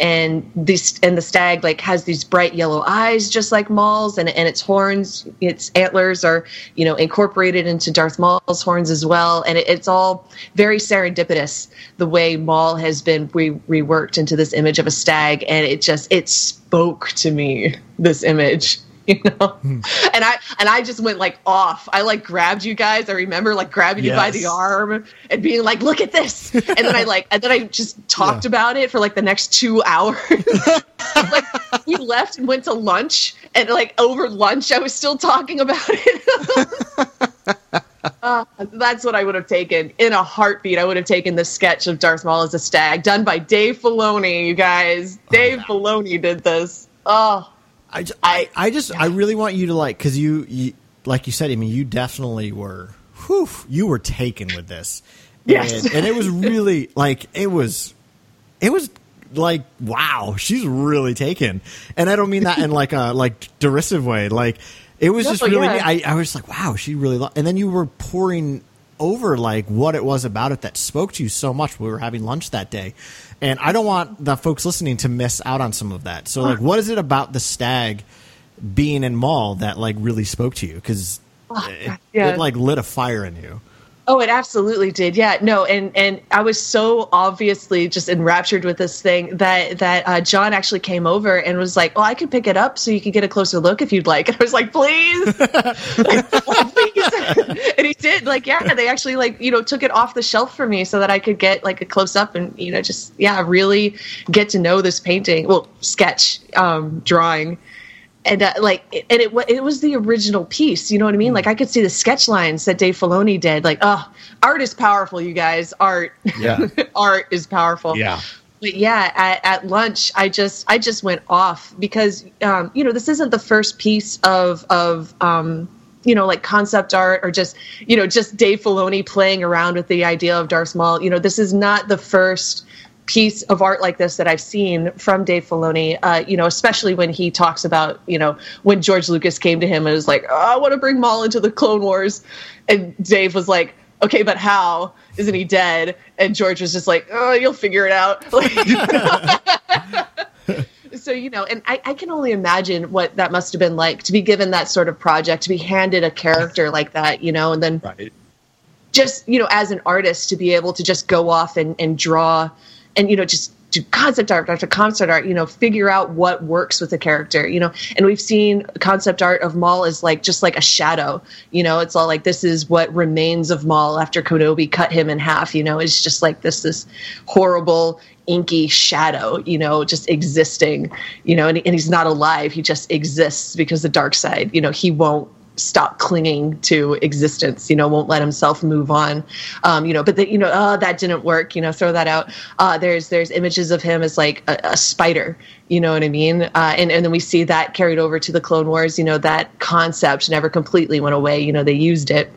and this and the stag like has these bright yellow eyes just like Maul's and and its horns its antlers are you know incorporated into Darth Maul's horns as well. And it, it's all very serendipitous the way Maul has been re- reworked into this image of a stag. And it just it spoke to me this image [laughs] you know? And i and i just went like off. I like grabbed you guys. I remember like grabbing you by the arm and being like look at this. And then i like and then i just [laughs] talked about it for like the next two hours. [laughs] Like we left and went to lunch and like over lunch i was still talking about it. Uh, that's what I would have taken. In a heartbeat. I would have taken the sketch of Darth Maul as a stag, done by Dave Filoni. You guys, Dave Filoni did this. Oh, I, I, I just I really want you to like because you, you like you said I mean you definitely were whew, you were taken with this Yes. and, and it was really like it was it was like wow she's really taken and I don't mean that in like a like derisive way like it was No, just really yeah. I, I was like wow she really lo-. and then you were pouring over like what it was about it that spoke to you so much we were having lunch that day and i don't want the folks listening to miss out on some of that. So like what is it about the stag being in Maul that like really spoke to you? Because ah, it, yeah. it like lit a fire in you Oh, it absolutely did. Yeah, no, and and I was so obviously just enraptured with this thing that that uh, John actually came over and was like, "Well, I could pick it up so you could get a closer look if you'd like." [laughs] And I was like, "Please, Like, [laughs] please." [laughs] and he did. Like, yeah, they actually like you know took it off the shelf for me so that I could get like a close up and you know just yeah really get to know this painting. Well, sketch, um, drawing and uh, like and it it was the original piece you know what i mean? Like i could see the sketch lines that dave filoni did like oh art is powerful you guys art. Yeah. [laughs] art is powerful. Yeah. but yeah at, at lunch i just i just went off because um, you know this isn't the first piece of of um, you know like concept art or just you know just dave filoni playing around with the idea of darth maul. You know this is not the first piece of art like this that I've seen from Dave Filoni, uh, you know, especially when he talks about, you know, when George Lucas came to him and was like, oh, I want to bring Maul into the Clone Wars. And Dave was like, okay, but how? Isn't he dead? And George was just like, oh, you'll figure it out. [laughs] so, you know, and I, I can only imagine what that must have been like to be given that sort of project, to be handed a character like that, you know, and then Right. just you know as an artist to be able to just go off and, and draw and you know just do concept art after concept art you know figure out what works with the character you know. And we've seen concept art of maul is like just like a shadow you know. It's all like this is what remains of maul after Kenobi cut him in half you know. It's just like this this horrible inky shadow you know just existing you know. And, and he's not alive he just exists because the dark side you know. He won't stop clinging to existence you know won't let himself move on. Um, you know but the, you know oh that didn't work you know throw that out. Uh, there's there's images of him as like a, a spider you know what i mean? Uh, and, and then we see that carried over to the clone wars you know that concept never completely went away you know they used it.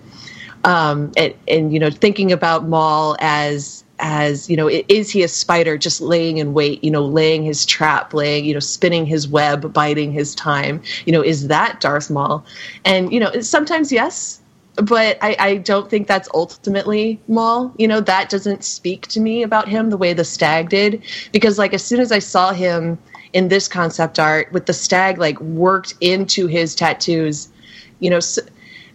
Um, and, and you know thinking about Maul as as you know is he a spider just laying in wait you know laying his trap laying you know spinning his web biding his time you know is that Darth Maul and you know sometimes yes but I, I don't think that's ultimately Maul. You know, that doesn't speak to me about him the way the stag did. Because like as soon as I saw him in this concept art with the stag like worked into his tattoos, you know, s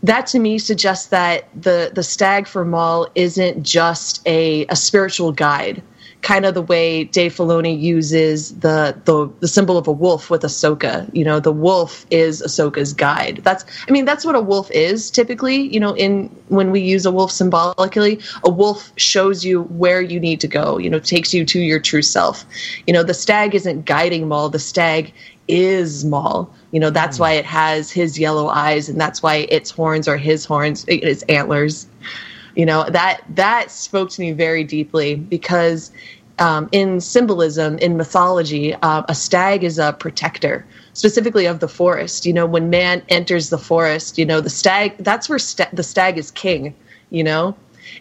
that to me suggests that the the stag for Maul isn't just a, a spiritual guide, kind of the way Dave Filoni uses the, the the symbol of a wolf with Ahsoka. You know, the wolf is Ahsoka's guide. That's I mean that's what a wolf is typically. You know, in when we use a wolf symbolically, a wolf shows you where you need to go. You know, takes you to your true self. You know, the stag isn't guiding Maul. The stag is Maul. You know, that's why it has his yellow eyes, and that's why its horns are his horns, its antlers. You know that that spoke to me very deeply because um, in symbolism, in mythology, uh, a stag is a protector, specifically of the forest. You know, when man enters the forest, you know the stag. That's where sta- the stag is king. You know,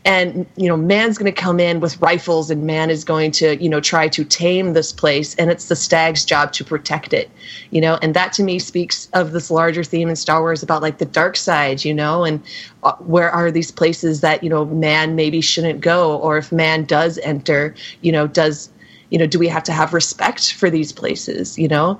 and you know man's going to come in with rifles and man is going to you know try to tame this place and it's the stag's job to protect it you know? And that to me speaks of this larger theme in star wars about like the dark side you know? And uh, where are these places that you know man maybe shouldn't go? Or if man does enter you know does you know do we have to have respect for these places you know?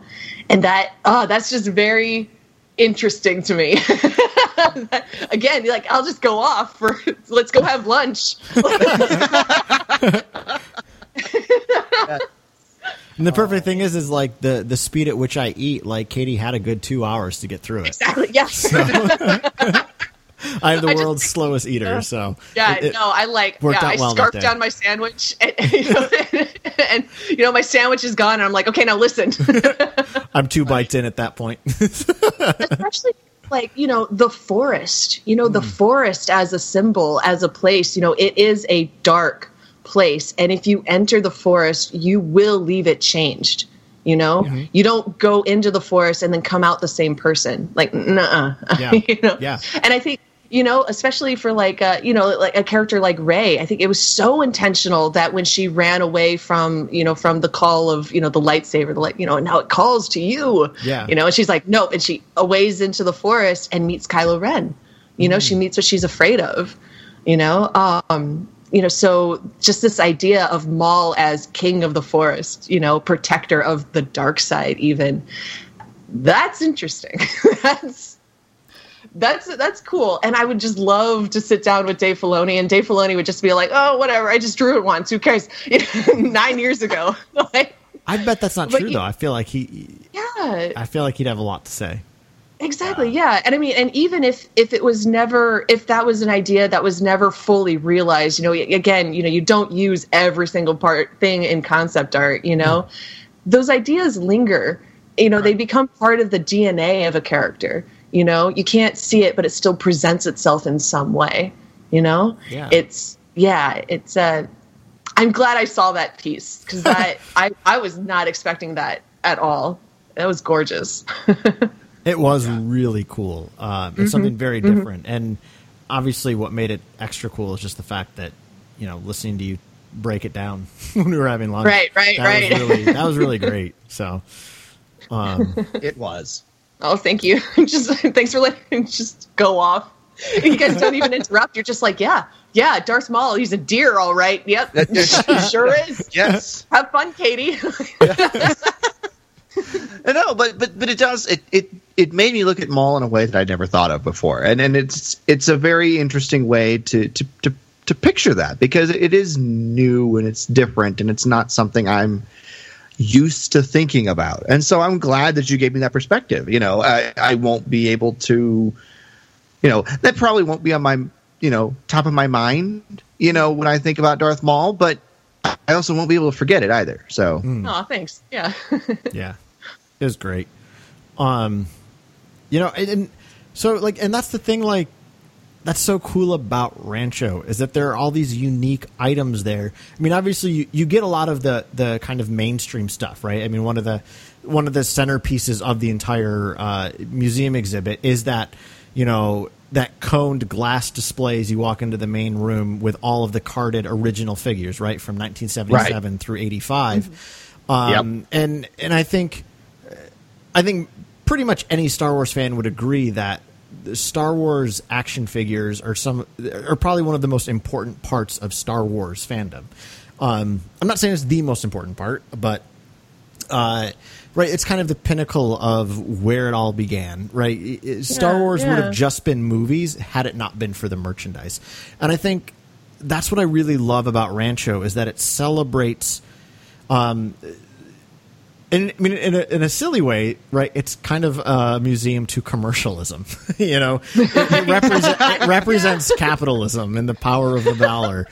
And that oh that's just very interesting to me [laughs] [laughs] again like i'll just go off for [laughs] let's go have lunch [laughs] And the perfect oh. thing is, is like the the speed at which I eat. Like Katie had a good two hours to get through it. Exactly. Yes. I'm the I just- world's slowest eater, so Yeah, it- it no, I like. worked Yeah, out I well that scarfed day. down my sandwich, and, you know, and you know my sandwich is gone, and I'm like, okay, now listen. I'm two bites in at that point. Especially like you know the forest. You know the hmm. forest as a symbol, as a place. You know it is a dark place, and if you enter the forest, you will leave it changed. You know, mm-hmm. you don't go into the forest and then come out the same person. Like, nuh [laughs] Yeah. you know? Yeah. And I think you know, especially for like uh, you know, like a character like Rey, I think it was so intentional that when she ran away from you know from the call of you know the lightsaber, the light, you know, and now it calls to you. Yeah. You know, and she's like, nope, and she aways into the forest and meets Kylo Ren. You know, she meets what she's afraid of. You know, um, you know, so just this idea of Maul as king of the forest, you know, protector of the dark side, even that's interesting. [laughs] that's that's that's cool. And I would just love to sit down with Dave Filoni, and Dave Filoni would just be like, "Oh, whatever. I just drew it once. Who cares?" [laughs] Nine years ago, [laughs] like, I bet that's not true you- though. I feel like he, yeah, I feel like he'd have a lot to say. exactly, yeah. And I mean, and even if if it was never, if that was an idea that was never fully realized, you know, again, you know, you don't use every single part thing in concept art, you know, those ideas linger. You know, they become part of the DNA of a character. You know, you can't see it, but it still presents itself in some way. You know, Yeah. it's yeah, it's uh I'm glad I saw that piece because that [laughs] I I was not expecting that at all. That was gorgeous. [laughs] It was really cool. Uh, Mm-hmm. it's something very different, and obviously, what made it extra cool is just the fact that you know listening to you break it down [laughs] when we were having lunch. Right, right, that right. Was really, that was really great. So, um, It was. Oh, thank you. [laughs] just thanks for letting me just go off. You guys don't even interrupt. You're just like, yeah, yeah, Darth Maul. He's a deer, all right. Yep, he sure is. Yes. Have fun, Katie. [laughs] I know, but but but it does it it it made me look at Maul in a way that I'd never thought of before, and and it's it's a very interesting way to to to to picture that because it is new and it's different and it's not something I'm used to thinking about, and so I'm glad that you gave me that perspective. You know, I I won't be able to, you know, that probably won't be on my you know top of my mind, you know, when I think about Darth Maul, but I also won't be able to forget it either. So. oh, thanks. Yeah. [laughs] yeah, it was great. Um, you know, and, and so like, and that's the thing. Like, that's so cool about Rancho is that there are all these unique items there. I mean, obviously, you, you get a lot of the the kind of mainstream stuff, right? I mean, one of the one of the centerpieces of the entire uh, museum exhibit is that you know that coned glass displays you walk into the main room with all of the carded original figures right from 1977 through 85 um, Yep. and and i think I think pretty much any Star Wars fan would agree that the Star Wars action figures are some are probably one of the most important parts of Star Wars fandom. Um, I'm not saying it's the most important part, but uh, right, it's kind of the pinnacle of where it all began. Right, I- Star Yeah, Wars would have just been movies had it not been for the merchandise, and I think that's what I really love about Rancho is that it celebrates in, I mean, in a, in a silly way, right? It's kind of a museum to commercialism. [laughs] you know, it, it, represent, it [laughs] represents capitalism and the power of the dollar.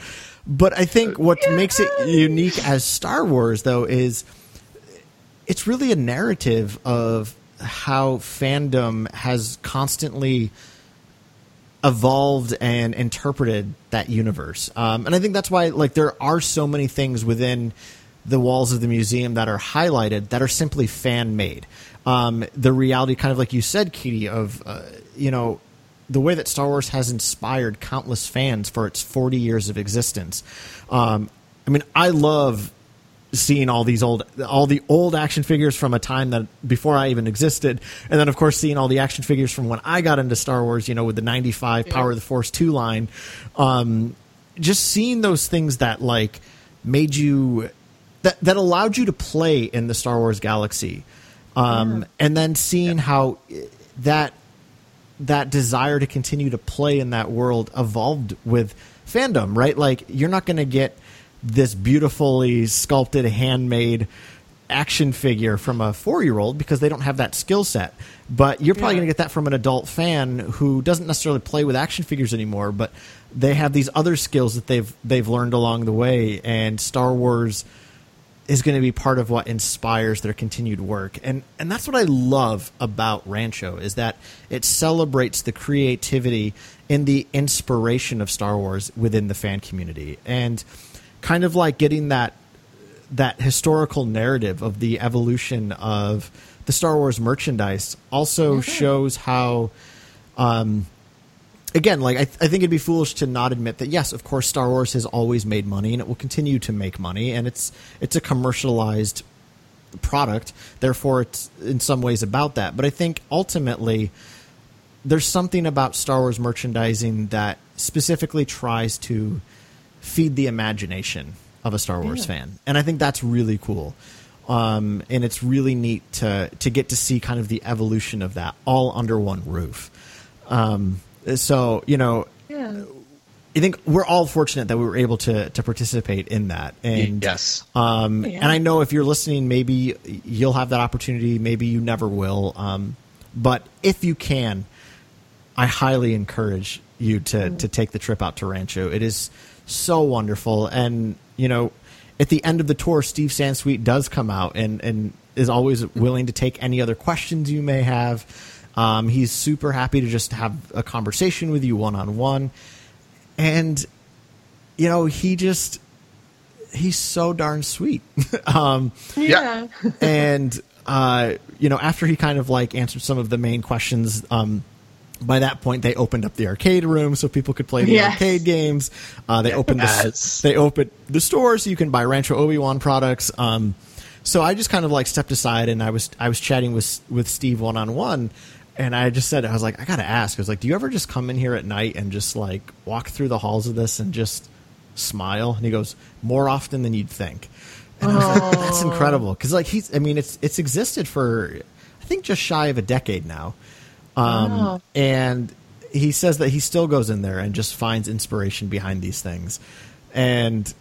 But I think what makes it unique as Star Wars, though, is it's really a narrative of how fandom has constantly evolved and interpreted that universe. Um, and I think that's why, like, there are so many things within the walls of the museum that are highlighted that are simply fan made. Um, the reality, kind of like you said, Katie, of uh, you know the way that Star Wars has inspired countless fans for its 40 years of existence. Um, I mean, I love seeing all these old all the old action figures from a time that before I even existed and then of course seeing all the action figures from when I got into Star Wars you know with the 95 Power of the Force 2 line um just seeing those things that like made you that that allowed you to play in the Star Wars galaxy um and then seeing how that that desire to continue to play in that world evolved with fandom, right? Like you're not going to get this beautifully sculpted, handmade action figure from a four year old because they don't have that skill set. But you're probably Yeah. going to get that from an adult fan who doesn't necessarily play with action figures anymore, but they have these other skills that they've they've learned along the way. And Star Wars is going to be part of what inspires their continued work. And and that's what I love about Rancho is that it celebrates the creativity and the inspiration of Star Wars within the fan community. And kind of like getting that that historical narrative of the evolution of the Star Wars merchandise also shows how um, again, like I, th- I think it'd be foolish to not admit that yes, of course, Star Wars has always made money and it will continue to make money, and it's it's a commercialized product. Therefore, it's in some ways about that. But I think ultimately, there's something about Star Wars merchandising that specifically tries to feed the imagination of a Star Wars fan, and I think that's really cool. Um, and it's really neat to to get to see kind of the evolution of that all under one roof. Um, so you know, Yeah. I think we're all fortunate that we were able to to participate in that. And yes. um, Yeah. and I know if you're listening, maybe you'll have that opportunity. Maybe you never will. Um, but if you can, I highly encourage you to to take the trip out to Rancho. It is so wonderful, and you know, at the end of the tour, Steve Sansweet does come out and and is always willing to take any other questions you may have. Um, he's super happy to just have a conversation with you one on one, and you know, he just he's so darn sweet. [laughs] um, Yeah. [laughs] and uh, you know, after he kind of like answered some of the main questions, um, by that point they opened up the arcade room so people could play the Yes. arcade games. Uh, they opened the they opened the store so you can buy Rancho Obi Wan products. Um, so I just kind of like stepped aside and I was I was chatting with with Steve one on one. And I just said, I was like, I gotta ask. I was like, do you ever just come in here at night and just like walk through the halls of this and just smile? And he goes, more often than you'd think. And I was like, that's incredible because like he's, I mean, it's it's existed for I think just shy of a decade now, um, Wow. and he says that he still goes in there and just finds inspiration behind these things, and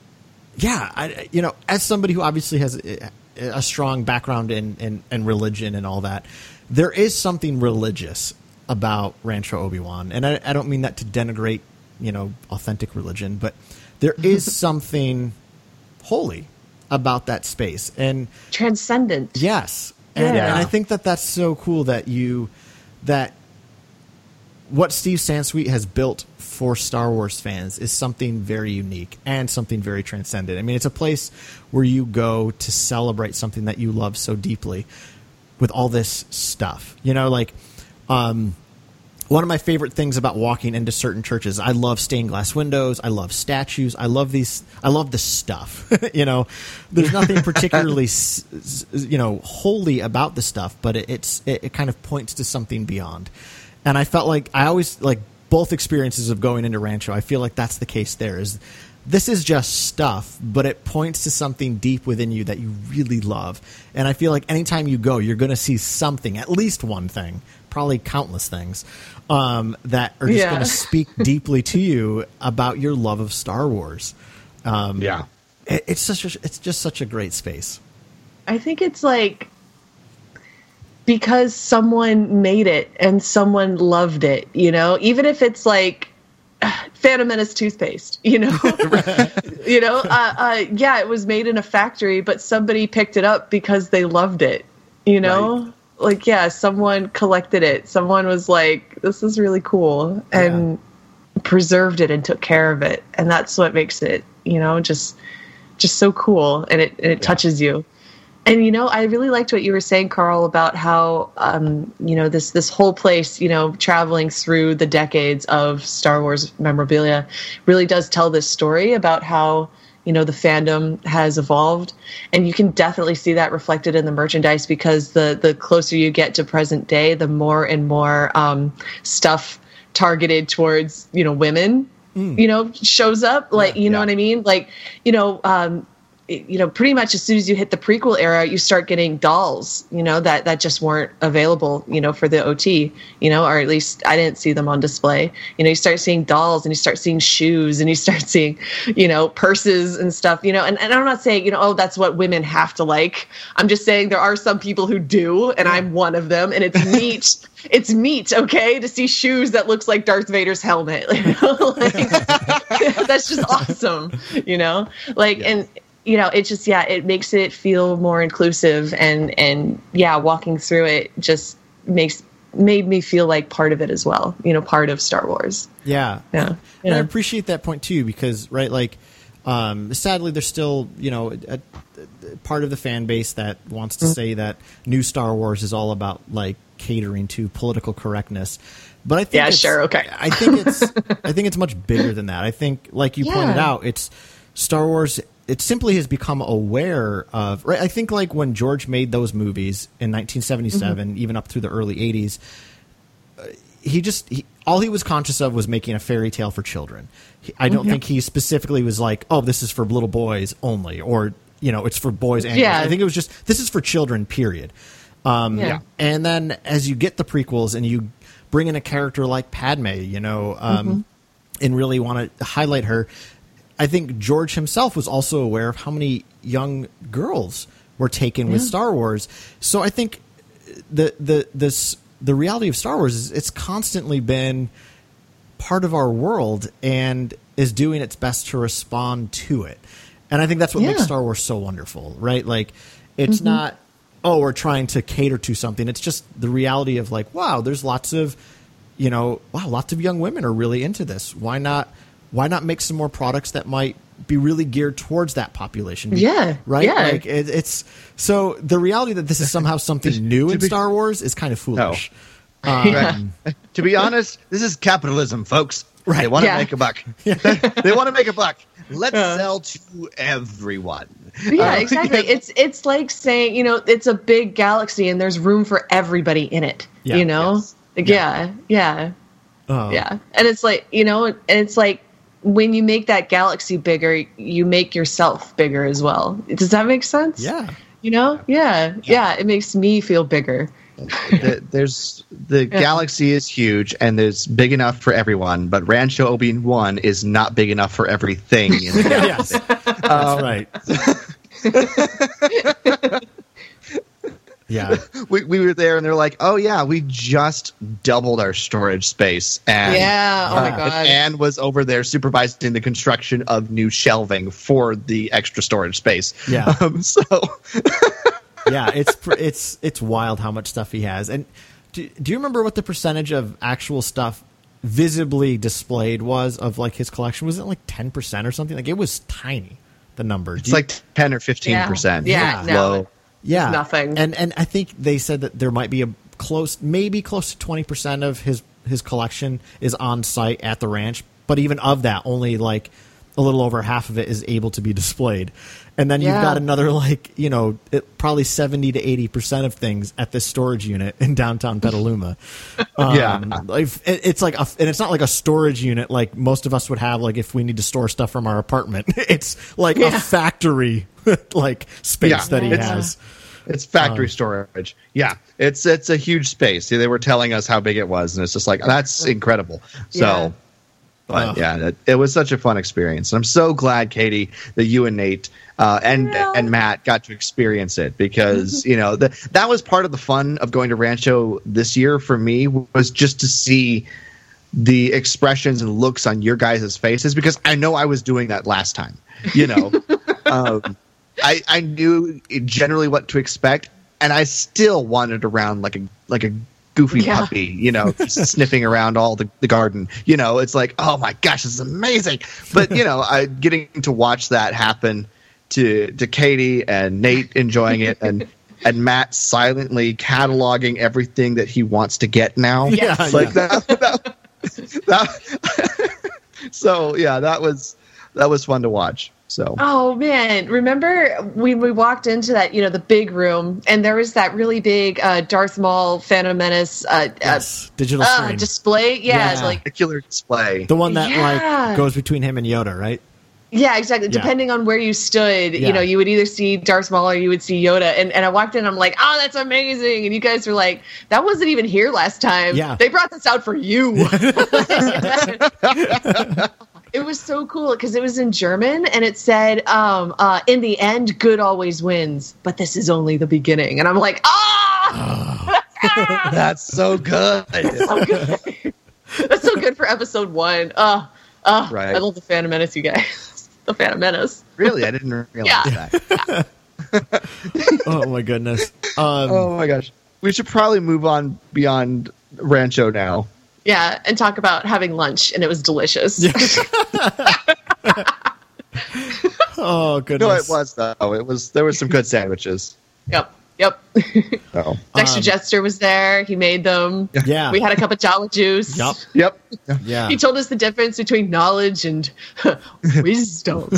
yeah, I, you know, as somebody who obviously has a, a strong background in, in in religion and all that, there is something religious about Rancho Obi Wan, and I, I don't mean that to denigrate, you know, authentic religion, but there [laughs] is something holy about that space, and Transcendent. Yes, and, Yeah. and I think that that's so cool that you that what Steve Sansweet has built for Star Wars fans is something very unique and something very transcendent. I mean, it's a place where you go to celebrate something that you love so deeply with all this stuff. You know, like um, one of my favorite things about walking into certain churches, I love stained glass windows. I love statues. I love these. I love the stuff. [laughs] you know, there's nothing particularly, [laughs] you know, holy about the stuff, but it, it's it, it kind of points to something beyond. And I felt like I always like both experiences of going into Rancho. I feel like that's the case. There is. This is just stuff, but it points to something deep within you that you really love. And I feel like anytime you go, you're going to see something, at least one thing, probably countless things, um, that are just Yeah. going to speak [laughs] deeply to you about your love of Star Wars. Um, Yeah. it- it's such a, it's just such a great space. I think it's like because someone made it and someone loved it, you know, even if it's like [sighs] Phantom Menace toothpaste, you know, [laughs] [laughs] you know, uh, uh, yeah, it was made in a factory, but somebody picked it up because they loved it, you know, like yeah, someone collected it, someone was like, this is really cool, and preserved it and took care of it, and that's what makes it, you know, just just so cool, and it and it touches you. And you know, I really liked what you were saying, Carl, about how um, you know this this whole place, you know, traveling through the decades of Star Wars memorabilia, really does tell this story about how you know the fandom has evolved, and you can definitely see that reflected in the merchandise because the the closer you get to present day, the more and more um, stuff targeted towards you know women, you know, shows up. Like you know Yeah. what I mean? Like you know. Um, you know, pretty much as soon as you hit the prequel era, you start getting dolls, you know, that that just weren't available, you know, for the OT, you know, or at least I didn't see them on display. You know, you start seeing dolls and you start seeing shoes and you start [laughs] seeing, you know, purses and stuff, you know, and, and I'm not saying, you know, oh, that's what women have to like. I'm just saying there are some people who do, and I'm one of them, and it's neat. [laughs] it's neat, okay, to see shoes that looks like Darth Vader's helmet. [laughs] You know? like, that's just awesome, you know? Like and you know it just yeah it makes it feel more inclusive and and yeah walking through it just makes made me feel like part of it as well you know part of star wars Yeah. Yeah. And Yeah. I appreciate that point too because right like um, sadly there's still you know a, a part of the fan base that wants Mm-hmm. to say that new Star Wars is all about like catering to political correctness. But I think Yeah, sure, okay. I think it's [laughs] I think it's much bigger than that. I think like you pointed out it's Star Wars it simply has become aware of right I think like when George made those movies in 1977 Mm-hmm. even up through the early 80s he just he, all he was conscious of was making a fairy tale for children. He, I don't think he specifically was like, "Oh, this is for little boys only," or you know, it's for boys and Yeah. girls. I think it was just this is for children. Period. Um, Yeah. And then as you get the prequels and you bring in a character like Padme, you know, um, and really want to highlight her, I think George himself was also aware of how many young girls were taken with Star Wars. So I think the the this the reality of Star Wars is it's constantly been part of our world and is doing its best to respond to it. And I think that's what makes Star Wars so wonderful, right? Like it's mm-hmm. not oh, we're trying to cater to something. It's just the reality of like, wow, there's lots of you know, wow, lots of young women are really into this. Why not why not make some more products that might be really geared towards that population? Yeah, Right? yeah. Like it, it's so the reality that this is somehow [laughs] something new in be- Star Wars is kind of foolish. [laughs] Right. [laughs] to be honest, this is capitalism, folks. Right. They want to Yeah. make a buck. they want to make a buck. Let's sell to everyone. yeah Uh, exactly it's it's like saying you know it's a big galaxy and there's room for everybody in it Yeah. you know Yes. Like, yeah yeah Uh, yeah and it's like you know and it's like when you make that galaxy bigger you make yourself bigger as well does that make sense Yeah. you know yeah yeah, it makes me feel bigger the, there's the [laughs] galaxy is huge and there's big enough for everyone, but Rancho Obi-Wan is not big enough for everything. In the [laughs] yes. That's um, right. [laughs] yeah. [laughs] we, we were there and they're like, oh yeah, we just doubled our storage space. And Yeah, oh my uh, God. and Anne was over there supervising the construction of new shelving for the extra storage space. Yeah. Um, [laughs] so [laughs] Yeah, it's it's it's wild how much stuff he has. And do, do you remember what the percentage of actual stuff visibly displayed was of like his collection? Was it like 10% or something? Like it was tiny the number. Do it's you- like ten or fifteen percent. Yeah, no. low. Yeah, nothing. And and I think they said that there might be a close, maybe close to twenty percent of his his collection is on site at the ranch. But even of that, only like a little over half of it is able to be displayed. And then you've Yeah. got another like you know it, probably seventy to eighty percent of things at this storage unit in downtown Petaluma. [laughs] Um, Yeah. like it, it's like a, and it's not like a storage unit like most of us would have like if we need to store stuff from our apartment. [laughs] it's like a factory [laughs] like space Yeah. that he It's- has. It's factory Um, storage. Yeah, it's it's a huge space. They were telling us how big it was, and it's just like that's incredible. So, Yeah. but Ugh. yeah, it, it was such a fun experience. And I'm so glad, Katie, that you and Nate uh, and Yeah. and Matt got to experience it because [laughs] you know the, that was part of the fun of going to Rancho this year for me was just to see the expressions and looks on your guys' faces because I know I was doing that last time. You know. [laughs] um, I, I knew generally what to expect, and I still wandered around like a like a goofy Yeah. puppy, you know, [laughs] sniffing around all the, the garden. You know, it's like, oh my gosh, this is amazing. But you know, I getting to watch that happen to to Katie and Nate enjoying it and and Matt silently cataloging everything that he wants to get now. Yeah, It's like [laughs] that, that, that [laughs] so yeah, that was that was fun to watch. So Oh man, remember when we walked into that, you know, the big room and there was that really big uh, Darth Maul Phantom Menace uh, Yes, digital uh, uh, display? Yeah, Yeah. it's like particular display. the one that Yeah. like goes between him and Yoda, right? Yeah, exactly. Yeah. Depending on where you stood, Yeah. you know, you would either see Darth Maul or you would see Yoda. And, and I walked in, I'm like, oh, that's amazing. And you guys were like, that wasn't even here last time. Yeah. They brought this out for you. [laughs] [laughs] it was so cool because it was in German and it said, um, uh, in the end, good always wins, but this is only the beginning. And I'm like, ah! [laughs] That's so good. so good. That's so good for episode one. Uh, uh, Right. I love the Phantom Menace, you guys. [laughs] the Phantom Menace. really, I didn't realize Yeah. that. [laughs] oh my goodness. Um, Oh my gosh. We should probably move on beyond Rancho now. Yeah, and talk about having lunch, and it was delicious. [laughs] [laughs] Oh goodness! No, it was though. It was there were some good sandwiches. Yep, yep. [laughs] So Dexter Um, Jettster was there. He made them. Yeah. We had a cup of Jawa juice. Yep. Yep. Yeah. He told us the difference between knowledge and wisdom.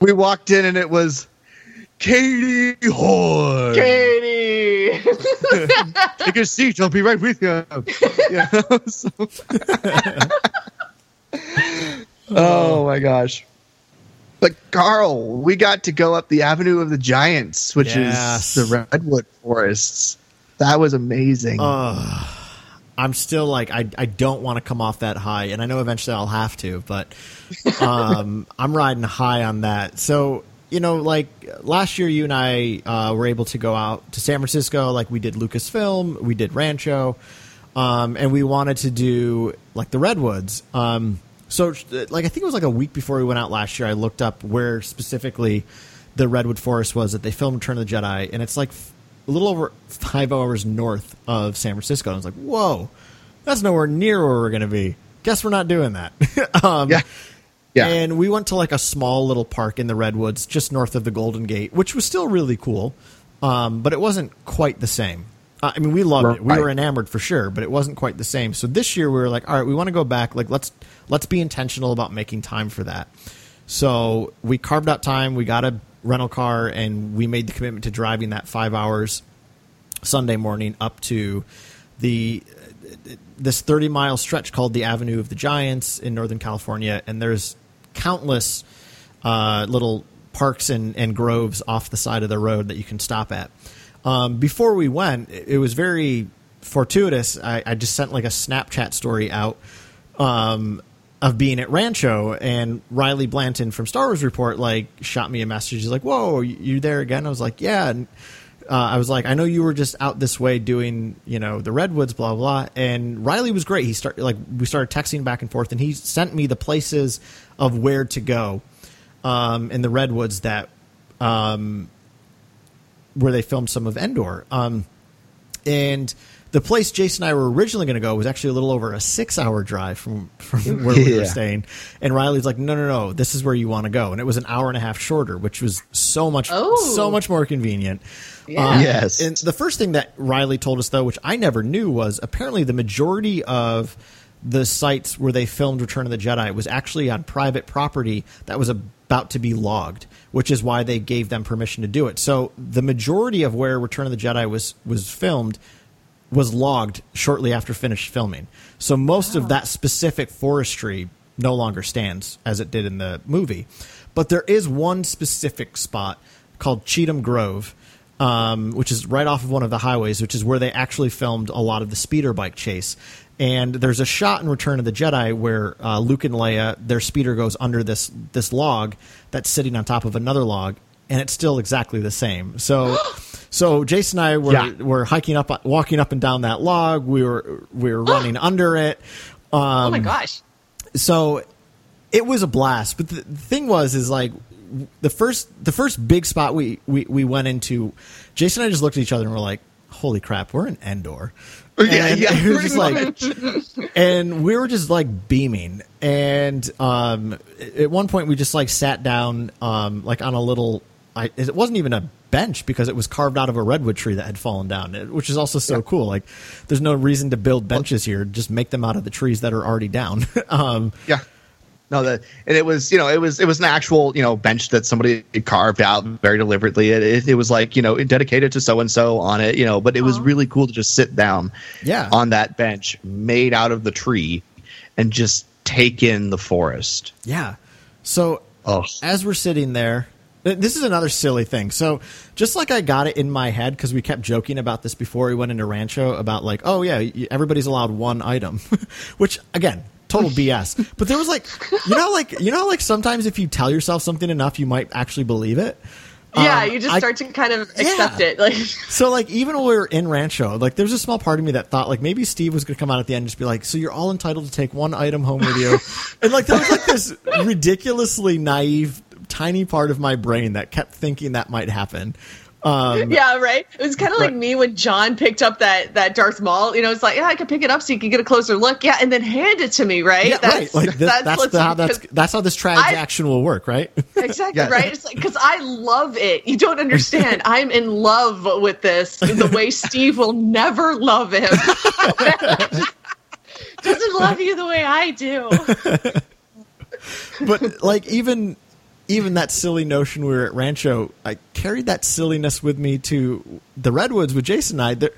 We walked in and it was Katie Horn. Katie. Take a seat. I'll be right with you. Yeah, so- [laughs] oh my gosh. But Carl, we got to go up the Avenue of the Giants, which Yes. is the redwood forests. That was amazing. Uh, I'm still like I I don't want to come off that high, and I know eventually I'll have to, but um, [laughs] I'm riding high on that. So you know, like last year, you and I uh, were able to go out to San Francisco, like we did Lucasfilm, we did Rancho, um, and we wanted to do like the redwoods. Um, so like I think it was like a week before we went out last year, I looked up where specifically the redwood forest was that they filmed Return of the Jedi, and it's like a little over five hours north of San Francisco. And I was like, whoa, that's nowhere near where we're going to be. Guess we're not doing that. [laughs] um, yeah. Yeah. And we went to like a small little park in the Redwoods just north of the Golden Gate, which was still really cool, um, but it wasn't quite the same. Uh, I mean, we loved it. We were enamored for sure, but it wasn't quite the same. So this year we were like, all right, we want to go back. Like, let's let's be intentional about making time for that. So we carved out time. We got a rental car, and we made the commitment to driving that five hours Sunday morning up to the this 30 mile stretch called the Avenue of the Giants in Northern California, and there's countless uh, little parks and, and groves off the side of the road that you can stop at. Um, before we went, it was very fortuitous. I, I just sent like a Snapchat story out um, of being at Rancho, and Riley Blanton from Star Wars Report like shot me a message. He's like, "Whoa, you there again?" I was like, "Yeah." And, uh, I was like, "I know you were just out this way doing, you know, the redwoods, blah blah." And Riley was great. He started like we started texting back and forth, and he sent me the places of where to go um, in the redwoods that um, where they filmed some of Endor. Um, and the place Jason and I were originally going to go was actually a little over a six-hour drive from from [laughs] where we were staying. And Riley's like, "No, no, no, this is where you want to go." And it was an hour and a half shorter, which was so much Oh. so much more convenient. Yeah. Um, Yes. And the first thing that Riley told us, though, which I never knew, was apparently the majority of the sites where they filmed Return of the Jedi was actually on private property that was about to be logged, which is why they gave them permission to do it. So the majority of where Return of the Jedi was was filmed was logged shortly after finished filming. So most of that specific forestry no longer stands as it did in the movie. But there is one specific spot called Cheatham Grove, um, which is right off of one of the highways, which is where they actually filmed a lot of the speeder bike chase. And there's a shot in Return of the Jedi where uh, Luke and Leia, their speeder goes under this this log that's sitting on top of another log, and it's still exactly the same. So, [gasps] so Jason and I were Yeah. were hiking up, walking up and down that log. We were we were [gasps] running under it. Um, oh my gosh. so it was a blast. But the, the thing was, is like the first the first big spot we, we we went into. Jason and I just looked at each other and we're like, "Holy crap, we're in Endor." [laughs] Yeah, And yeah, [laughs] it was just like, [laughs] and we were just like beaming. And um, at one point, we just like sat down, um, like on a little. I, it wasn't even a bench because it was carved out of a redwood tree that had fallen down, which is also so cool. Like, there's no reason to build benches here; just make them out of the trees that are already down. um, Yeah. No, that and it was you know it was it was an actual you know bench that somebody carved out very deliberately. It, it, it was like you know dedicated to so and so on it, you know. But it was really cool to just sit down, Yeah. on that bench made out of the tree, and just take in the forest. Yeah. So Oh. as we're sitting there, this is another silly thing. So just like I got it in my head because we kept joking about this before we went into Rancho about like, oh yeah, everybody's allowed one item, [laughs] which again. Total BS. But there was like, you know, like you know, like sometimes if you tell yourself something enough, you might actually believe it. Yeah, Um, you just I- start to kind of accept Yeah. it. Like, [laughs] So like even when we were in Rancho, like there's a small part of me that thought like maybe Steve was gonna come out at the end and just be like, so you're all entitled to take one item home with you, [laughs] and like there was like this ridiculously naive tiny part of my brain that kept thinking that might happen. Um, [laughs] yeah, right. It was kind of like Right. me when John picked up that that Darth Maul. You know, it's like, yeah, I could pick it up so you can get a closer look. Yeah, and then hand it to me, right? yeah, right. Like this, that's, what's- the, how that's that's how this transaction will work, right? [laughs] exactly Yeah. right. It's like because I love it. You don't understand. [laughs] I'm in love with this the way Steve will never love him. Doesn't love you the way I do. but like even even that silly notion we were at Rancho, I carried that silliness with me to the Redwoods with Jason and I. There,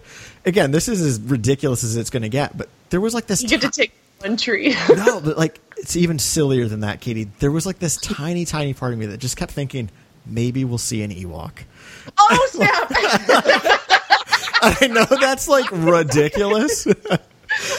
again, this is as ridiculous as it's going to get, but there was like this. You get to take one tree. [laughs] no, but like it's even sillier than that, Katie. There was like this tiny, tiny part of me that just kept thinking, maybe we'll see an Ewok. oh snap! [laughs] I know that's like ridiculous. [laughs]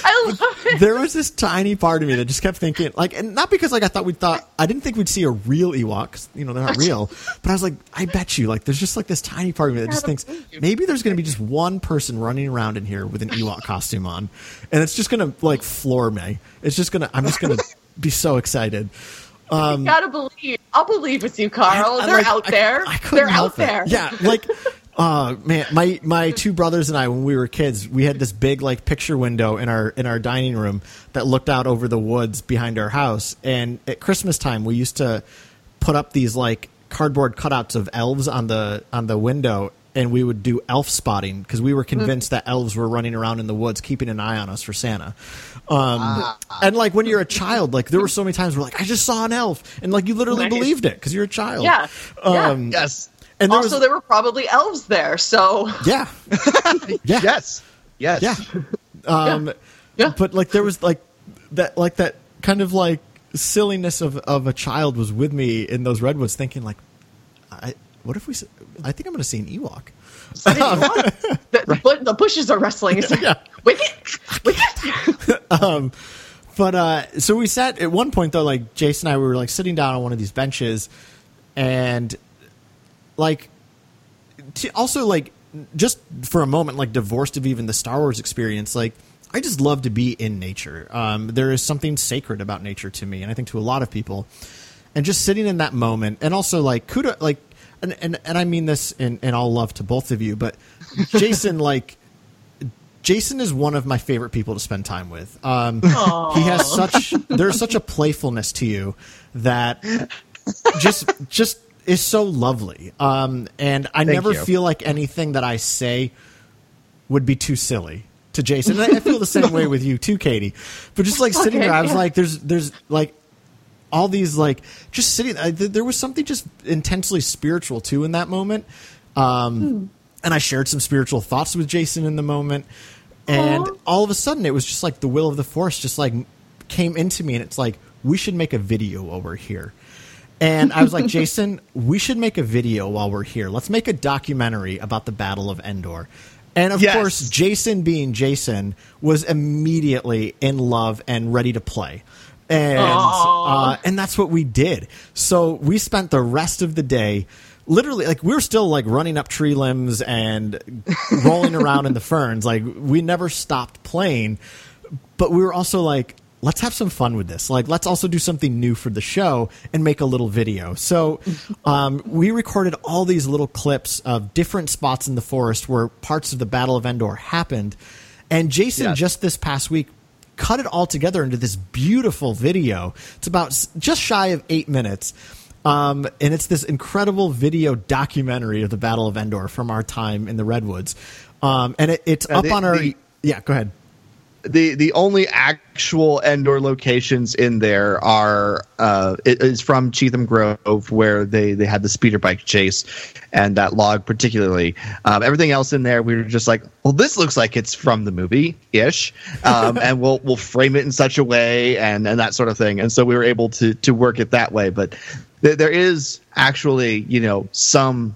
I love it. there was this tiny part of me that just kept thinking, like, and not because like I thought we thought I didn't think we'd see a real Ewok, 'cause, you know, they're not [laughs] real. But I was like, I bet you, like, there's just like this tiny part of me that just thinks maybe there's going to be just one person running around in here with an Ewok costume on, and it's just going to like floor me. It's just gonna, I'm just going [laughs] to be so excited. Um, you gotta believe. I'll believe with you, Carl. I- I, They're like, out I- there. They're out it. there. Yeah, like, uh, man, my my two brothers and I, when we were kids, we had this big like picture window in our in our dining room that looked out over the woods behind our house. And at Christmas time, we used to put up these like cardboard cutouts of elves on the on the window. And we would do elf spotting because we were convinced that elves were running around in the woods, keeping an eye on us for Santa. Um, and like when you're a child, like there were so many times where like I just saw an elf, and like you literally Nice. believed it because you're a child. Yeah. Yeah. Um, Yes. And there also, was, there were probably elves there, so yeah, [laughs] yeah, Yes. Yes. yeah. Um, Yeah. But like there was like that, like that kind of like silliness of of a child was with me in those redwoods, thinking like, I what if we? I think I'm going to see an Ewok. [laughs] the, the, bu- the bushes are wrestling. It's like, Yeah. Wicket, Wicket. [laughs] But uh, so we sat at one point though, like Jason and I we were like sitting down on one of these benches, and like to also like just for a moment, like divorced of even the Star Wars experience, like I just love to be in nature. Um, there is something sacred about nature to me, and I think to a lot of people. And just sitting in that moment, and also like kudo, like, and and, and I mean this in, in all love to both of you, but Jason, [laughs] like, Jason is one of my favorite people to spend time with. Um, he has such there's such a playfulness to you that just just is so lovely. Um, and I Thank never you. feel like anything that I say would be too silly to Jason. And I, feel the same [laughs] way with you too, Katie. But just like sitting Okay, there, I was yeah. like, there's there's like all these like just sitting. I, th- there was something just intensely spiritual too in that moment. Um, and I shared some spiritual thoughts with Jason in the moment. And Aw. all of a sudden, it was just like the will of the force just like came into me, and it's like we should make a video while we're here. And I was like, Jason, we should make a video while we're here. Let's make a documentary about the Battle of Endor. And of Yes. course, Jason being Jason was immediately in love and ready to play. And uh, and that's what we did. So we spent the rest of the day literally like we were still like running up tree limbs and rolling around in the [laughs] ferns. Like we never stopped playing but we were also like let's have some fun with this. Like let's also do something new for the show and make a little video. So [laughs] um, we recorded all these little clips of different spots in the forest where parts of the battle of endor happened. And jason Yes. just this past week cut it all together into this beautiful video. It's about just shy of eight minutes. Um, and it's this incredible video documentary of the battle of endor from our time in the redwoods. Um, and it, it's Uh, up the- on our the- yeah go ahead the the only actual Endor locations in there are uh, it is from Cheatham Grove, where they they had the speeder bike chase, and that log particularly. Um, everything else in there, we were just like, well, this looks like it's from the movie ish, um, [laughs] and we'll we'll frame it in such a way, and and that sort of thing. And so we were able to to work it that way. But th- there is actually, you know, some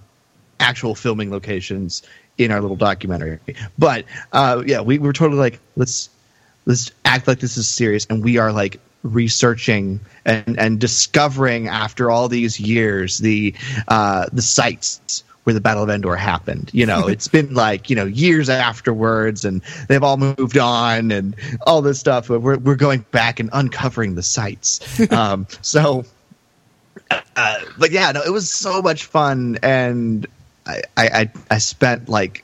actual filming locations in our little documentary. But uh, yeah, we were totally like, let's let's act like this is serious, and we are like researching and and discovering after all these years the uh, the sites where the Battle of Endor happened. You know, it's been like you know years afterwards, and they've all moved on and all this stuff. But we're we're going back and uncovering the sites. [laughs] Um, so, uh, but yeah, no, it was so much fun, and I I I spent like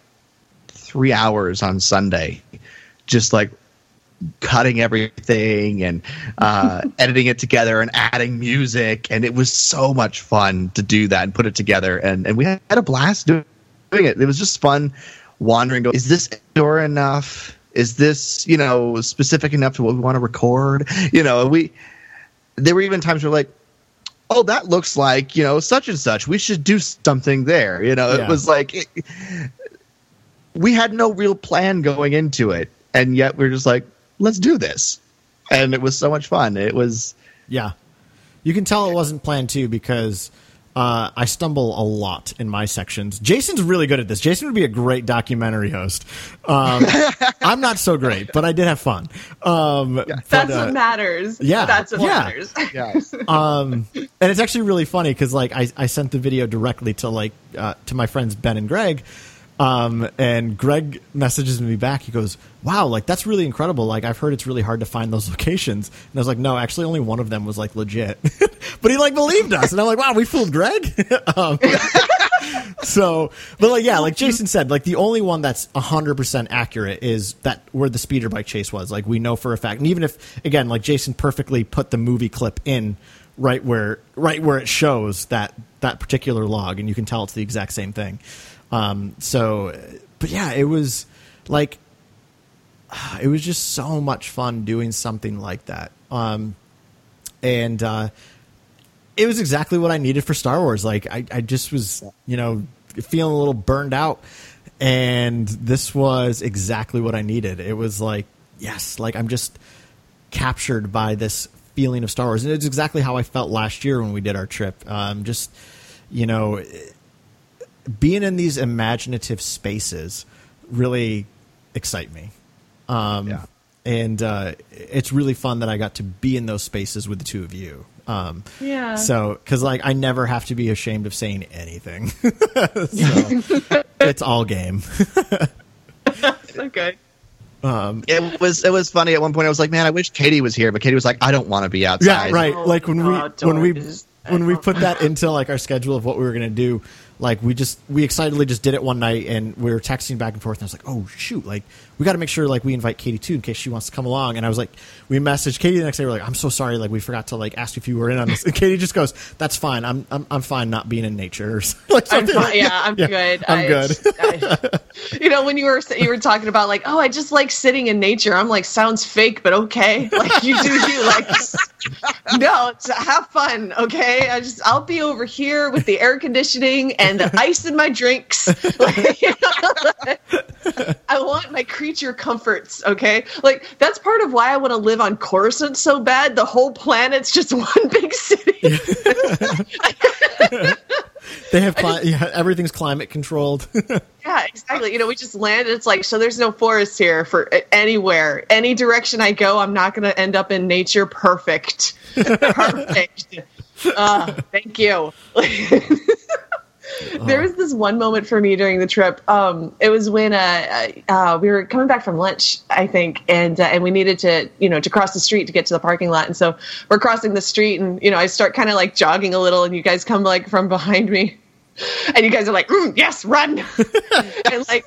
three hours on Sunday, just like cutting everything and uh, [laughs] editing it together and adding music. And it was so much fun to do that and put it together. And, and we had a blast doing it. It was just fun wandering go is this Endor enough? Is this you know specific enough to what we want to record? You know we there were even times where we're like oh that looks like you know such and such. We should do something there. You know Yeah. it was like it, we had no real plan going into it. And yet we're just like let's do this and it was so much fun it was Yeah. You can tell it wasn't planned too because uh, I stumble a lot in my sections. Jason's really good at this. Jason would be a great documentary host. Um, [laughs] I'm not so great, but I did have fun. Um, but, That's uh, what matters. yeah, That's what yeah. matters. [laughs] yes um, and it's actually really funny because like I, I sent the video directly to like uh, to my friends Ben and Greg, um, and Greg messages me back. He goes, "Wow, like that's really incredible. Like I've heard it's really hard to find those [laughs] locations." And I was like, "No, actually, only one of them was like legit." [laughs] but he like believed us, and I'm like, "Wow, we fooled Greg." [laughs] um, so, but like yeah, like Jason said, like the only one that's 100% accurate is that where the speeder bike chase was. Like we know for a fact. And even if again, like Jason perfectly put the movie clip in right where right where it shows that that particular log and you can tell it's the exact same thing. Um so but yeah, it was like it was just so much fun doing something like that. Um and uh it was exactly what I needed for Star Wars. Like I, I just was, you know, feeling a little burned out, and this was exactly what I needed. It was like, yes, like I'm just captured by this feeling of Star Wars, and it's exactly how I felt last year when we did our trip. Um, just, you know, being in these imaginative spaces really excite me. Um, Yeah. And uh, it's really fun that I got to be in those spaces with the two of you. Um, Yeah. So, because like I never have to be ashamed of saying anything. [laughs] so, [laughs] it's all game. okay. good. it was it was funny at one point i was like man i wish katie was here but katie was like i don't want to be outside Yeah, right. Oh, like when God, we when we when we put that into like our schedule of what we were gonna do, like we just we excitedly just did it one night and we were texting back and forth and I was like, oh shoot, like we got to make sure like we invite Katie too in case she wants to come along. And I was like, we messaged Katie the next day. We're like, I'm so sorry, like we forgot to like ask if you were in on this. And Katie just goes, that's fine. I'm I'm, I'm fine not being in nature. [laughs] Or something like I'm something fine. Yeah, I'm good. I'm I- good. [laughs] I- you know, when you were you were talking about like, oh, I just like sitting in nature. I'm like, sounds fake, but okay. [laughs] Like you do you. Like, no, have fun. Okay, I just I'll be over here with the air conditioning and the ice in my drinks. Like, you know, I want my creature comforts. Okay, like that's part of why I want to live on Coruscant so bad. The whole planet's just [laughs] one big city. [laughs] They have cli- yeah, everything's climate controlled. [laughs] Yeah, exactly. You know, we just landed. It's like, so there's no forest here for anywhere. Any direction I go, I'm not going to end up in nature. Perfect. Perfect. uh, thank you. There was this one moment for me during the trip. Um, it was when uh, uh, we were coming back from lunch, I think, and uh, and we needed to, you know, to cross the street to get to the parking lot. And so we're crossing the street, and you know, I start kind of like jogging a little, and you guys come like from behind me, [laughs] and you guys are like, mm, "Yes, run!" [laughs] and like.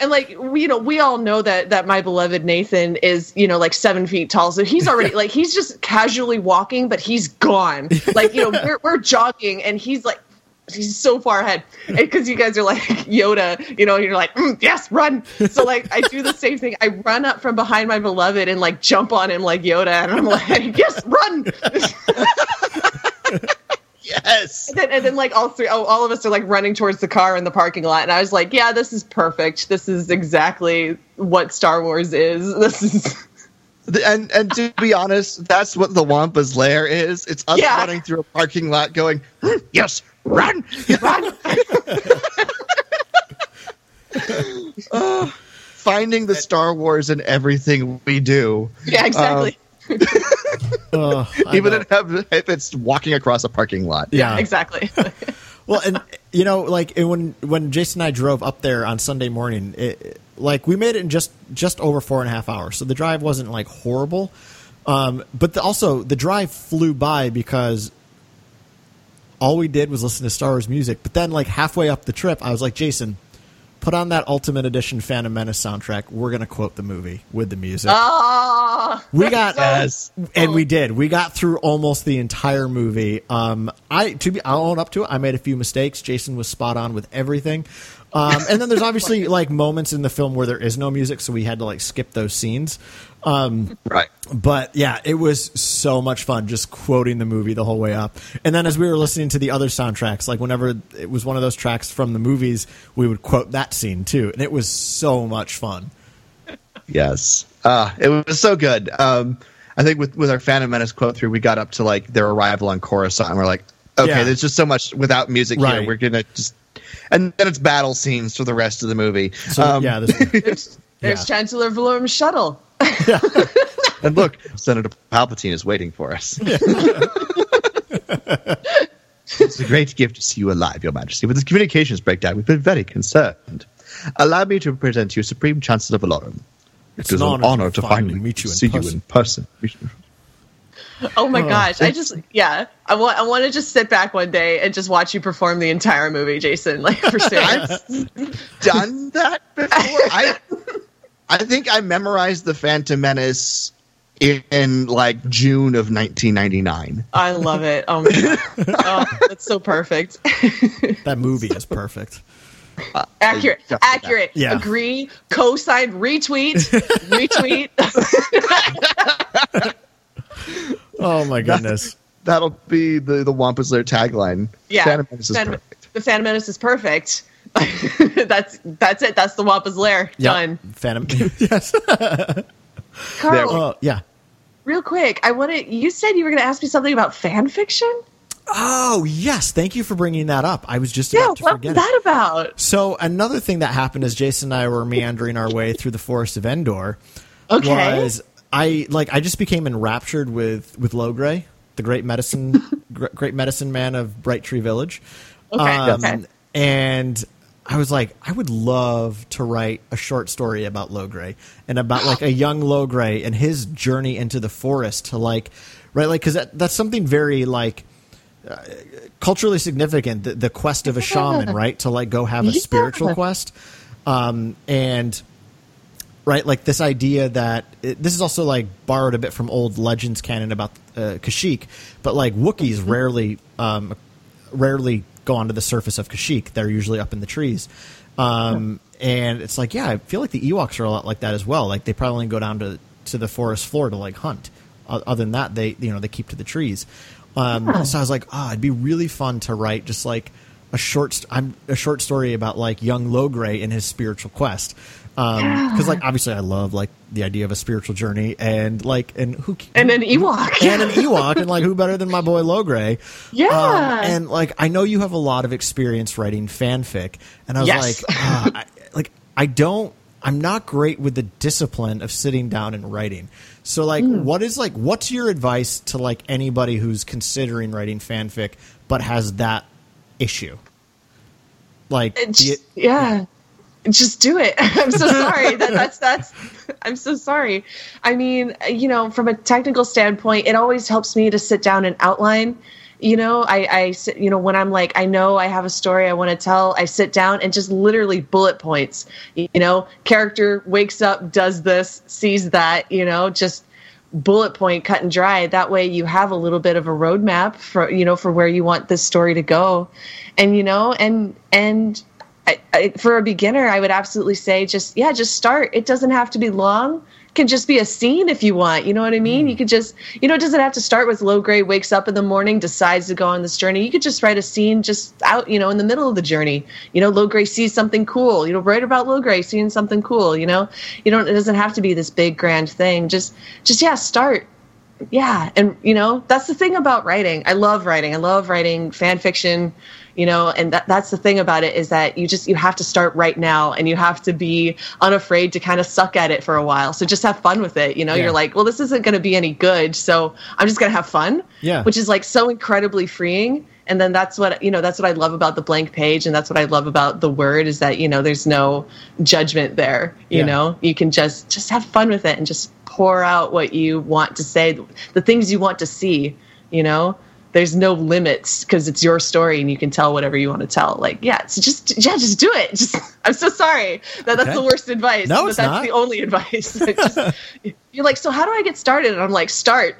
And like we, you know, we all know that that my beloved Nathan is, you know, like seven feet tall. So he's already [laughs] like he's just casually walking, but he's gone. Like you know, we're we're jogging, and he's like he's so far ahead because you guys are like [laughs] Yoda, you know, you're like, mm, yes, run. So like I do the same thing. I run up from behind my beloved and like jump on him like Yoda, and I'm like, [laughs] yes, run. [laughs] Yes. And then, and then like all three, oh, all of us are like running towards the car in the parking lot, and I was like, yeah, this is perfect. This is exactly what Star Wars is. This is. And and to be honest, that's what the Wampa's lair is. It's us Yeah. running through a parking lot going, yes, run, Run. Uh, [laughs] [laughs] finding the Star Wars in everything we do. yeah, exactly. [laughs] Uh, I Even if, if it's walking across a parking lot. yeah, exactly. Well, and you know, like it- when when Jason and I drove up there on Sunday morning, it, it- like we made it in just just over four and a half hours. So the drive wasn't like horrible, um, but the, also the drive flew by because all we did was listen to Star Wars music. But then, like halfway up the trip, I was like, Jason. Put on that Ultimate Edition Phantom Menace soundtrack. We're gonna quote the movie with the music. Ah, we got [laughs] Yes. and we did. We got through almost the entire movie. Um, I to be, I'll own up to it. I made a few mistakes. Jason was spot on with everything. Um, and then there's [laughs] obviously like moments in the film where there is no music, so we had to like skip those scenes. Right. But yeah, it was so much fun just quoting the movie the whole way up. And then as we were listening to the other soundtracks, like whenever it was one of those tracks from the movies, we would quote that scene too, and it was so much fun. Yes. Uh, it was so good. Um, I think with, with our Phantom Menace quote through, we got up to like their arrival on Coruscant, and we're like, okay, Yeah. there's just so much without music Right. here. We're gonna just, and then it's battle scenes for the rest of the movie. So Um, yeah, this, [laughs] there's, there's Yeah. Chancellor Valorum's shuttle. [laughs] and look, Senator Palpatine is waiting for us. [laughs] it's a great gift to see you alive, Your Majesty. With this communications breakdown, we've been very concerned. Allow me to present you Supreme Chancellor Valorum. It's It is an an honor honor to to finally finally meet you in see person. you in person. Oh my oh. gosh! I just yeah, I want I want to just sit back one day and just watch you perform the entire movie, Jason. Like for serious. [laughs] done that before. I I think I memorized the Phantom Menace in, in like June of 1999. I love it. Oh my god, [laughs] oh, that's so perfect. [laughs] that movie is perfect. Uh, accurate, Just accurate. Yeah. Agree. Co-sign. Retweet. retweet. Oh my goodness. That'll be the the Wampa's Lair tagline. Yeah. Phantom Menace is Phantom- perfect. The Phantom Menace is perfect. [laughs] that's that's it. That's the Wampa's lair. Yep. Done. Phantom. [laughs] [laughs] yes. Carl, Uh, yeah. real quick, I want to. You said you were going to ask me something about fan fiction. Oh yes. Thank you for bringing that up. I was just Yeah, about to what forget was it. that about? So another thing that happened as Jason and I were meandering our way through the forest of Endor Okay. was I like I just became enraptured with with Logray, the great medicine [laughs] great medicine man of Bright Tree Village. Okay, Um, okay. And I was like, I would love to write a short story about Logray and about like a [gasps] young Logray and his journey into the forest to like, right, like because that, that's something very like uh, culturally significant. The, the quest of a [laughs] shaman, right, to like go have a spiritual quest, um, and right, like this idea that it, this is also like borrowed a bit from old legends canon about uh, Kashyyyk, but like Wookiees rarely, um, rarely go onto the surface of Kashyyyk. They're usually up in the trees. Um, and it's like, yeah, I feel like the Ewoks are a lot like that as well. Like they probably only go down to, to the forest floor to like hunt. Other than that, they you know they keep to the trees. Um, So I was like, oh, it'd be really fun to write just like a short st- I'm a short story about like young Logray and his spiritual quest. [sighs] Because like obviously I love like the idea of a spiritual journey and like and who And an Ewok. and an Ewok, and like who better than my boy Logray? Yeah. Um, and like I know you have a lot of experience writing fanfic, and I was Yes. like, ah, I, like I don't, I'm not great with the discipline of sitting down and writing. So like, Hmm. what is like, what's your advice to like anybody who's considering writing fanfic but has that issue? Like, yeah just do it. [laughs] I'm so [laughs] sorry. That, that's that's i'm so sorry. I mean you know from a technical standpoint it always helps me to sit down and outline. You know i i sit you know when i'm like i know i have a story i want to tell i sit down and just literally bullet points. You know character wakes up does this sees that you know just bullet point cut and dry. That way you have a little bit of a roadmap for you know for where you want this story to go. And you know and and I, I, for a beginner i would absolutely say just yeah just start. It doesn't have to be long. It can just be a scene if you want. You know what i mean? Mm. You could just you know it doesn't have to start with Logray wakes up in the morning decides to go on this journey. You could just write a scene just out you know in the middle of the journey. You know Logray sees something cool. You know write about Logray seeing something cool you know? You don't it doesn't have to be this big grand thing. Just just yeah start yeah and you know that's the thing about writing. I love writing. I love writing fan fiction you know and that, that's the thing about it is that you just you have to start right now and you have to be unafraid to kind of suck at it for a while. So just have fun with it you know? Yeah. you're like well this isn't going to be any good so i'm just going to have fun Yeah. which is like so incredibly freeing and then that's what you know that's what i love about the blank page and that's what i love about the word is that you know there's no judgment there you Yeah. know you can just just have fun with it and just pour out what you want to say the things you want to see you know there's no limits because it's your story and you can tell whatever you want to tell like yeah so just yeah just do it just [laughs] i'm so sorry that that's Okay. the worst advice No, but it's that's not. the only advice [laughs] [laughs] Just- you're like so how do i get started and i'm like start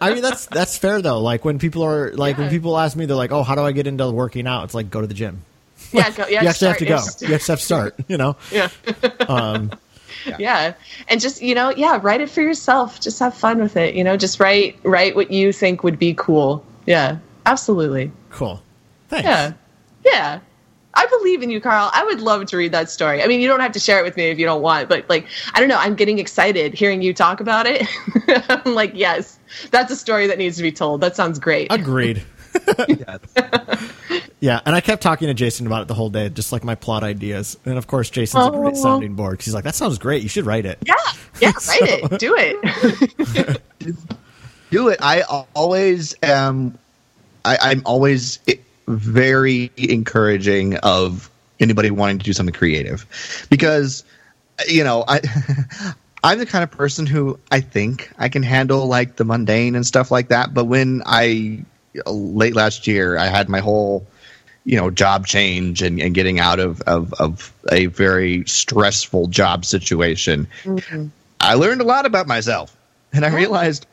I mean, that's that's fair though. Like when people are like when people ask me, they're like, "Oh, how do I get into working out?" It's like go to the gym. yeah go, yeah you actually have to go. You have to start. You know. yeah Um, yeah. And just you know yeah write it for yourself. Just have fun with it you know just write write what you think would be cool. Yeah absolutely. Cool. Thanks. yeah. Yeah. I believe in you carl. I would love to read that story. I mean you don't have to share it with me if you don't want but like i don't know. I'm getting excited hearing you talk about it. [laughs] I'm like yes that's a story that needs to be told. That sounds great. Agreed. [laughs] Yeah. [laughs] Yeah, and I kept talking to Jason about it the whole day, just like my plot ideas. And of course, Jason's a oh. great Oh. sounding board 'cause he's like, "That sounds great. You should write it." yeah yeah [laughs] write it do it [laughs] do it. I always am. I, I'm always very encouraging of anybody wanting to do something creative, because you know I. I'm the kind of person who I think I can handle like the mundane and stuff like that. But when I late last year, I had my whole you know job change and, and getting out of, of of a very stressful job situation. I learned a lot about myself, and I realized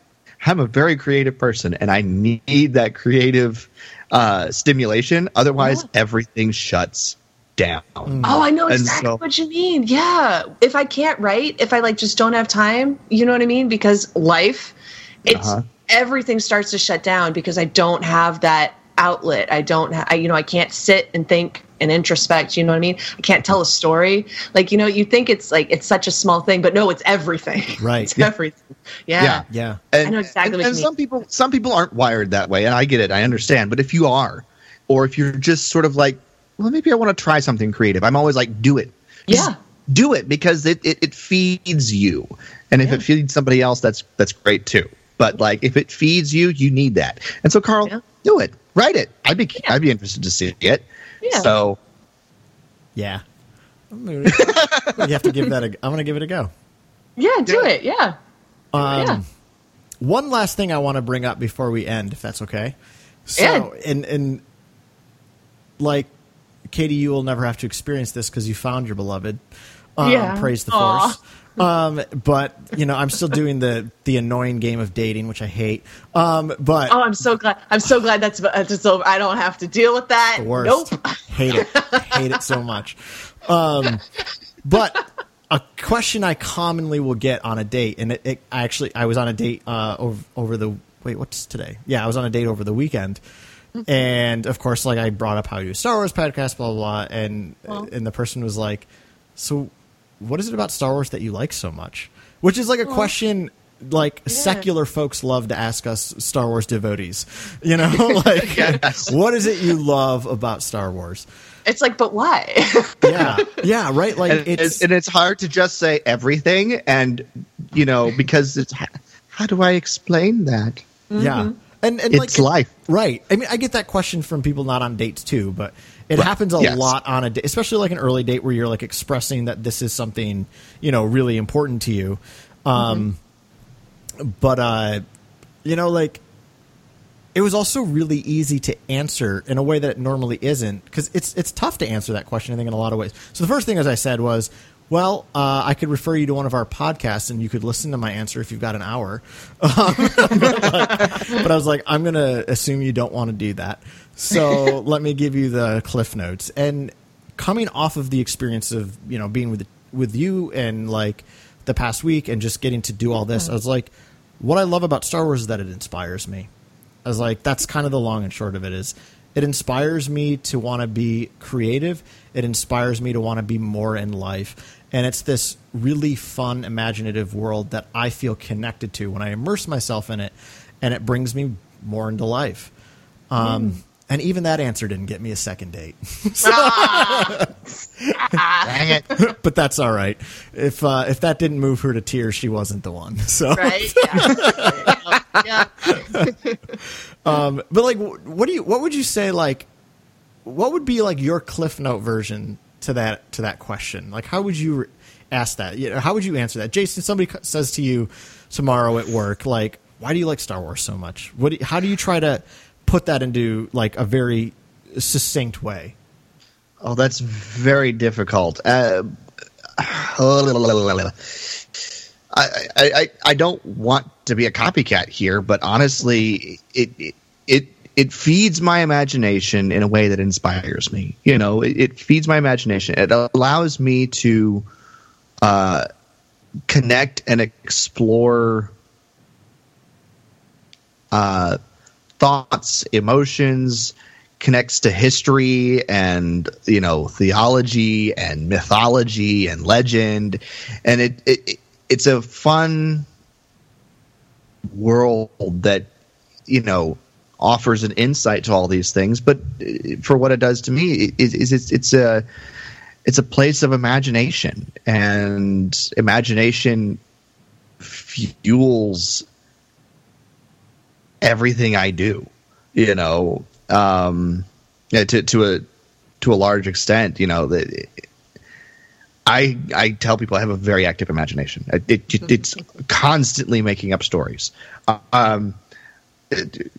I'm a very creative person, and I need that creative uh, stimulation. Otherwise, everything shuts down. Oh, I know And exactly so- what you mean. Yeah. If I can't write, if I like just don't have time, you know what I mean? Because life, it's Uh-huh. Everything starts to shut down because I don't have that outlet. I don't have, I, you know, I can't sit and think and introspect. You know what I mean? I can't tell a story. Like, you know, you think it's like, it's such a small thing, but no, it's everything. [laughs] Right. it's everything. Yeah. Yeah. Yeah. And, I know exactly and, what you and mean. some people, some people aren't wired that way, and I get it. I understand. But if you are, or if you're just sort of like, well, maybe I want to try something creative. I'm always like, do it. Just Yeah. do it because it, it, it feeds you, and if Yeah. it feeds somebody else, that's that's great too. But like, if it feeds you, you need that. And so, Carl, Yeah. do it. Write it. I'd be I'd be interested to see it. Yeah. So Yeah. I'm gonna, [laughs] you have to give that. A, I'm going to give it a go. Yeah. Do it. Yeah. Um, Yeah. One last thing I want to bring up before we end, if that's okay. So, Yeah. and and like Katie, you will never have to experience this because you found your beloved. Um, Yeah. Praise the Aw. force. Um, but you know, I'm still doing the the annoying game of dating, which I hate. Um, but Oh, I'm so glad. I'm so glad that's, that's over. I don't have to deal with that. the worst. Nope. Hate it. Hate it so much. Um, but a question I commonly will get on a date, and it, it I actually I was on a date uh, over over the wait what's today? Yeah, I was on a date over the weekend, and of course, like I brought up how you do a Star Wars podcast, blah blah, blah and and the person was like, so what is it about Star Wars that you like so much? Which is like a question. Like secular folks love to ask us Star Wars devotees, you know, [laughs] [laughs] like Yes. what is it you love about Star Wars? It's like, but why? [laughs] Yeah, yeah, right. Like and it's, it's, and it's hard to just say everything, and you know because it's how do I explain that? yeah, mm-hmm. and and It's like life. right? I mean, I get that question from people not on dates too, but it Right, happens a yes. lot on a date, especially like an early date where you're like expressing that this is something you know really important to you. Um, but uh, you know, like it was also really easy to answer in a way that it normally isn't because it's it's tough to answer that question I think in a lot of ways. So the first thing as I said was Well, uh, I could refer you to one of our podcasts, and you could listen to my answer if you've got an hour. [laughs] Um, but I was like, I'm going to assume you don't want to do that. So [laughs] let me give you the cliff notes. And coming off of the experience of you know being with with you and like the past week and just getting to do all this, I was like, what I love about Star Wars is that it inspires me. I was like, that's kind of the long and short of it is it inspires me to want to be creative. It inspires me to want to be more in life. And it's this really fun, imaginative world that I feel connected to when I immerse myself in it, and it brings me more into life. Um, And even that answer didn't get me a second date. [laughs] [laughs] Dang it. [laughs] but that's all right. If uh, if that didn't move her to tears, she wasn't the one. So, Right? Yeah. yeah. um, but like, what do you? What would you say? Like, what would be like your Cliff Note version to that to that question? Like, how would you re- ask that? You know, how would you answer that? Jason, somebody says to you tomorrow at work, like, why do you like Star Wars so much? What? Do you- how do you try to put that into like a very succinct way? Oh, that's very difficult. Uh, I, I, I, I don't want to be a copycat here, but honestly, it, it it it feeds my imagination in a way that inspires me. You know, it, it feeds my imagination. It allows me to uh, connect and explore uh, thoughts, emotions, connects to history and you know theology and mythology and legend, and it, it it's a fun world that you know offers an insight to all these things. But uh, for what it does to me is, is it's it's a it's a place of imagination, and imagination fuels everything I do. You know, um, yeah, to to a to a large extent, you know that. I I tell people I have a very active imagination. It, it it's constantly making up stories. Um, it-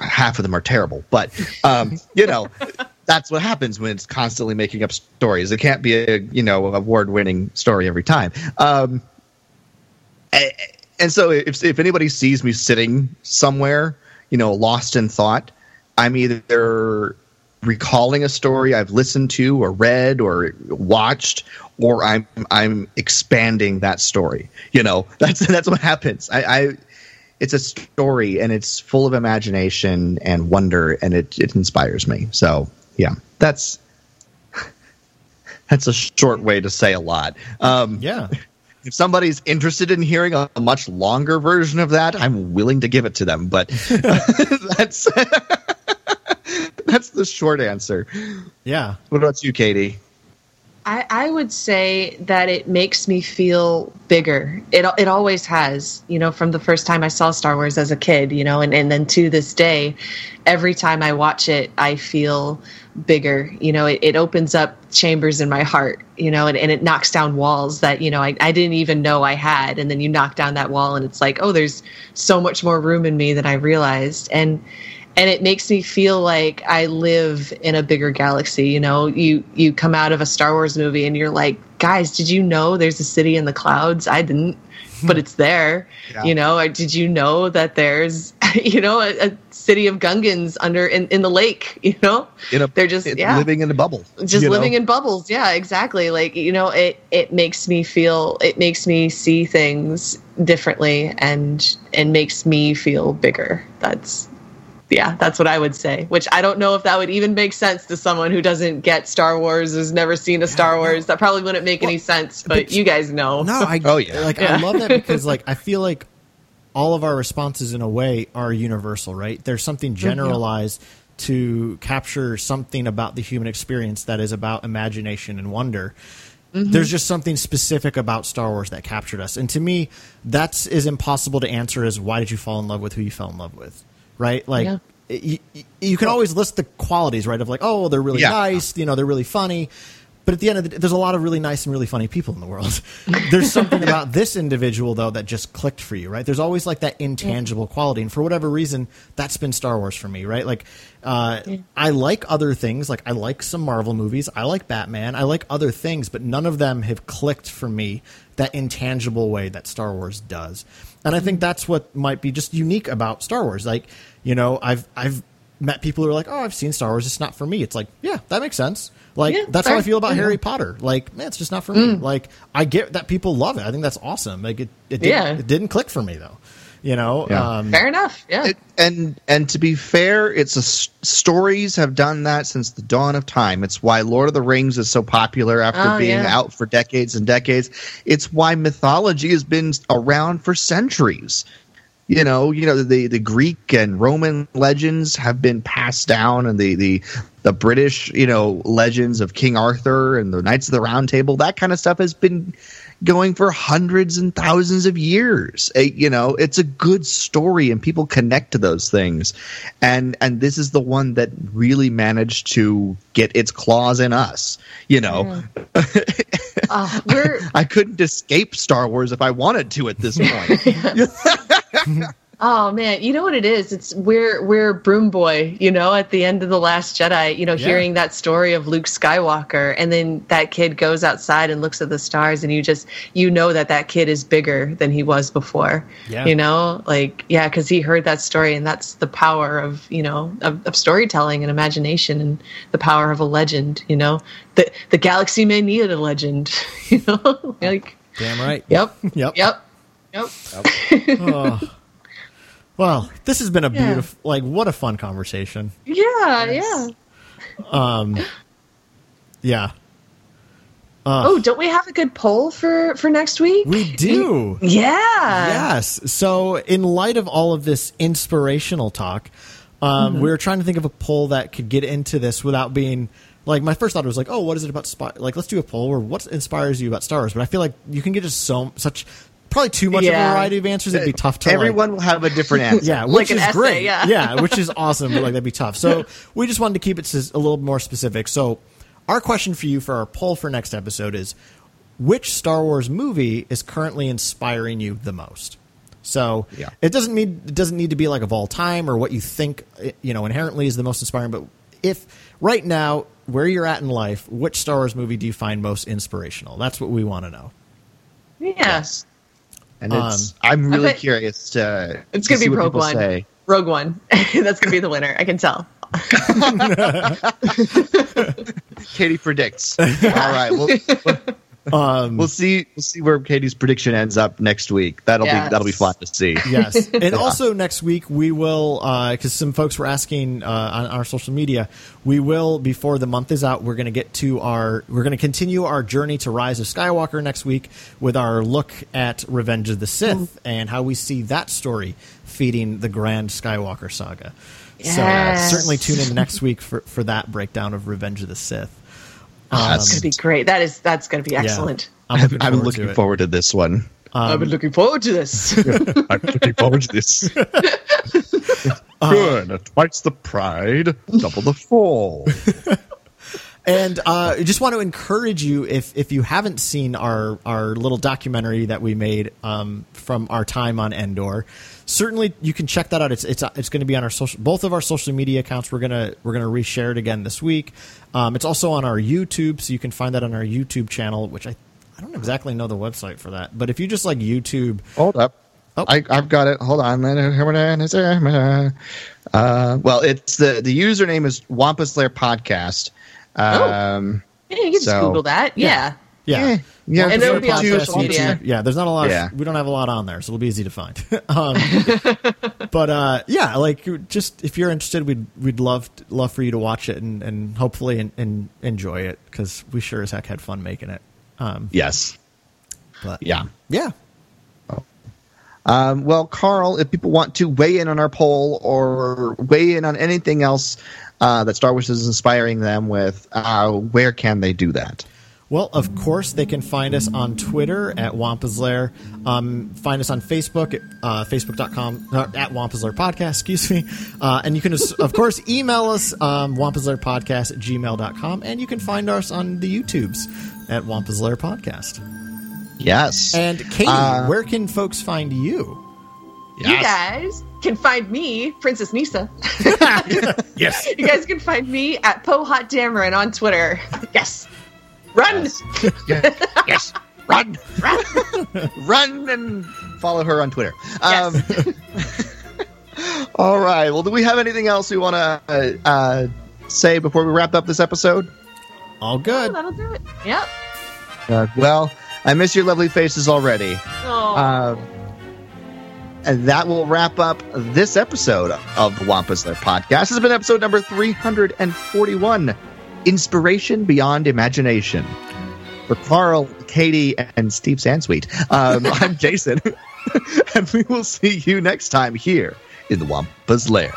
half of them are terrible, but um, you know that's what happens when it's constantly making up stories. It can't be a you know award winning story every time. Um, and so if if anybody sees me sitting somewhere, you know, lost in thought, I'm either recalling a story I've listened to or read or watched, or I'm I'm expanding that story. You know, [laughs] that's that's what happens. I, I it's a story and it's full of imagination and wonder, and it it inspires me. So yeah, that's [laughs] that's a short way to say a lot. Um, Yeah. [laughs] if somebody's interested in hearing a, a much longer version of that, I'm willing to give it to them. But [laughs] that's that's the short answer. Yeah. What about you, Katie? I, I would say that it makes me feel bigger. It it always has, you know, from the first time I saw Star Wars as a kid, you know, and, and then to this day, every time I watch it, I feel bigger. You know, it, it opens up chambers in my heart, you know, and, and it knocks down walls that, you know, I, I didn't even know I had. And then you knock down that wall and it's like, oh, there's so much more room in me than I realized. And and it makes me feel like I live in a bigger galaxy. You know, you you come out of a Star Wars movie and you're like, guys, did you know there's a city in the clouds? I didn't, hmm. but it's there. Yeah. You know, or did you know that there's, [laughs] you know, a, a city of Gungans under in, in the lake? [laughs] You know, a, They're just- yeah. living in a bubble. just you know? living in bubbles yeah exactly like you know it it makes me feel it makes me see things differently and and makes me feel bigger that's yeah that's what i would say which i don't know if that would even make sense to someone who doesn't get star wars has never seen a star wars that probably wouldn't make any sense but, but- you guys know No, I [laughs] Oh, yeah. like I love that [laughs] because like I feel like all of our responses in a way are universal, right? There's something mm-hmm. generalized to capture something about the human experience that is about imagination and wonder. Mm-hmm. There's just something specific about Star Wars that captured us. And to me, that's as impossible to answer as why did you fall in love with who you fell in love with? Right? Like Yeah. you, you can always list the qualities, right? Of like, oh, they're really Yeah. nice, you know, they're really funny. But at the end of the day, there's a lot of really nice and really funny people in the world. [laughs] there's something about this individual though that just clicked for you, right? There's always like that intangible quality, and for whatever reason, that's been Star Wars for me, right? Like, uh, I like other things, like I like some Marvel movies, I like Batman, I like other things, but none of them have clicked for me that intangible way that Star Wars does. And I think that's what might be just unique about Star Wars. Like, you know, I've I've met people who are like, "Oh, I've seen Star Wars. It's not for me." It's like, yeah, that makes sense. Like Yeah, that's fair. how I feel about Yeah. Harry Potter. Like, man, it's just not for me. Like, I get that people love it. I think that's awesome. Like, it it, didn't, Yeah. it didn't click for me though. You know, Yeah. um, Fair enough. Yeah. It, and and to be fair, it's a s- stories have done that since the dawn of time. It's why Lord of the Rings is so popular after Oh, being yeah. out for decades and decades. It's why mythology has been around for centuries. You know, you know the the Greek and Roman legends have been passed down, and the the the British, you know, legends of King Arthur and the Knights of the Round Table. That kind of stuff has been going for hundreds and thousands of years. Eh, you know, it's a good story, and people connect to those things. And and this is the one that really managed to get its claws in us. You know, [laughs] Uh, we're I couldn't escape Star Wars if I wanted to at this point. [laughs] [laughs] Oh man, you know what it is? It's we're we're Broom Boy, you know, at the end of the Last Jedi, you know, Yeah. hearing that story of Luke Skywalker, and then that kid goes outside and looks at the stars, and you just you know that that kid is bigger than he was before. Yeah. You know, like yeah, because he heard that story, and that's the power of you know of, of storytelling and imagination, and the power of a legend. You know, the the galaxy may need a legend. [laughs] You know, [laughs] like damn right. yep, [laughs] Yep. yep, yep. Oh. Well, this has been a Yeah. beautiful, like, what a fun conversation. Yeah, yeah. Um, Yeah, Oh, don't we have a good poll for for next week? we do. Yeah. Yes. So, in light of all of this inspirational talk, um, Mm-hmm. we were trying to think of a poll that could get into this without being like my first thought was like, oh, what is it about Spy? Like, let's do a poll where what inspires you about Star Wars. But I feel like you can get just so such probably too much of a variety of answers. It'd be tough to like- Everyone will have a different [laughs] answer. yeah, Like which an is essay, great. yeah. which is [laughs] awesome. But like that'd be tough. So we just wanted to keep it a little more specific. So our question for you for our poll for next episode is: Which Star Wars movie is currently inspiring you the most? So Yeah. it doesn't need it doesn't need to be like of all time or what you think eh, you know inherently is the most inspiring. But if right now where you're at in life, which Star Wars movie do you find most inspirational? That's what we want to know. Yes. And um, it's, I'm really bet- curious to. It's to gonna see be Rogue One. Say. Rogue One. [laughs] That's gonna be the winner. I can tell. [laughs] [laughs] Katie predicts. All right, we'll, Um, we'll see. We'll see where Katie's prediction ends up next week. That'll Yes. be that'll be fun to see. [laughs] Yes, and also next week we will because some folks were asking uh, on our social media. We will before the month is out. We're going to get to our. We're going to continue our journey to Rise of Skywalker next week with our look at Revenge of the Sith and how we see that story feeding the grand Skywalker saga. So uh, Yes. certainly tune in next week for for that breakdown of Revenge of the Sith. That's gonna be great. That is that's gonna be Yeah. excellent. I'm looking I'm forward looking to forward to this one. I've been looking forward to this. [laughs] I'm looking forward to this. [laughs] Uh, Good. Twice the pride, double the fall. [laughs] And uh, I just want to encourage you if if you haven't seen our our little documentary that we made um, from our time on Endor, certainly you can check that out. It's it's it's going to be on our social both of our social media accounts. We're gonna we're gonna reshare it again this week. Um, it's also on our YouTube, so you can find that on our YouTube channel, which I I don't exactly know the website for that, but if you just like YouTube, Hold up. Oh. I, I've got it. Hold on. Uh, well, it's the the username is Wampa's Lair Podcast. Um, yeah, you can just Google that. Yeah. yeah. Yeah, Yeah, and it'll be on YouTube, social media. YouTube. Yeah, there's not a lot. Yeah. Of, we don't have a lot on there, so it'll be easy to find. [laughs] um, [laughs] but uh, yeah, like just if you're interested, we'd we'd love love for you to watch it and, and hopefully and, and enjoy it because we sure as heck had fun making it. Um, Yes. but Yeah. yeah, Um, well, Carl, if people want to weigh in on our poll or weigh in on anything else uh, that Star Wars is inspiring them with, uh, where can they do that? Well, of course, they can find us on Twitter at Wampa's Lair. Um, find us on Facebook at uh, facebook.com, uh, at Wampa's Lair Podcast, excuse me. Uh, and you can, [laughs] of course, email us, um, Wampa's Lair Podcast at gmail.com. And you can find us on the YouTubes at Wampa's Lair Podcast. Yes. And Katie, Uh, where can folks find you? You guys can find me, Princess Kneesaa. [laughs] [laughs] Yes. you guys can find me at Po Hot Dameron on Twitter. Yes. Run! [laughs] yes. Run. Run. Run and follow her on Twitter. Um, [laughs] all right. Well, do we have anything else we want to uh, uh, say before we wrap up this episode? All Oh, good. that'll do it. Yep. Uh, well, I miss your lovely faces already. Oh. Um, and that will wrap up this episode of the Wampa's Lair podcast. This has been episode number 341 Inspiration Beyond Imagination. For Carl, Katie, and Steve Sansweet, um, [laughs] I'm Jason. [laughs] and we will see you next time here in the Wampa's Lair.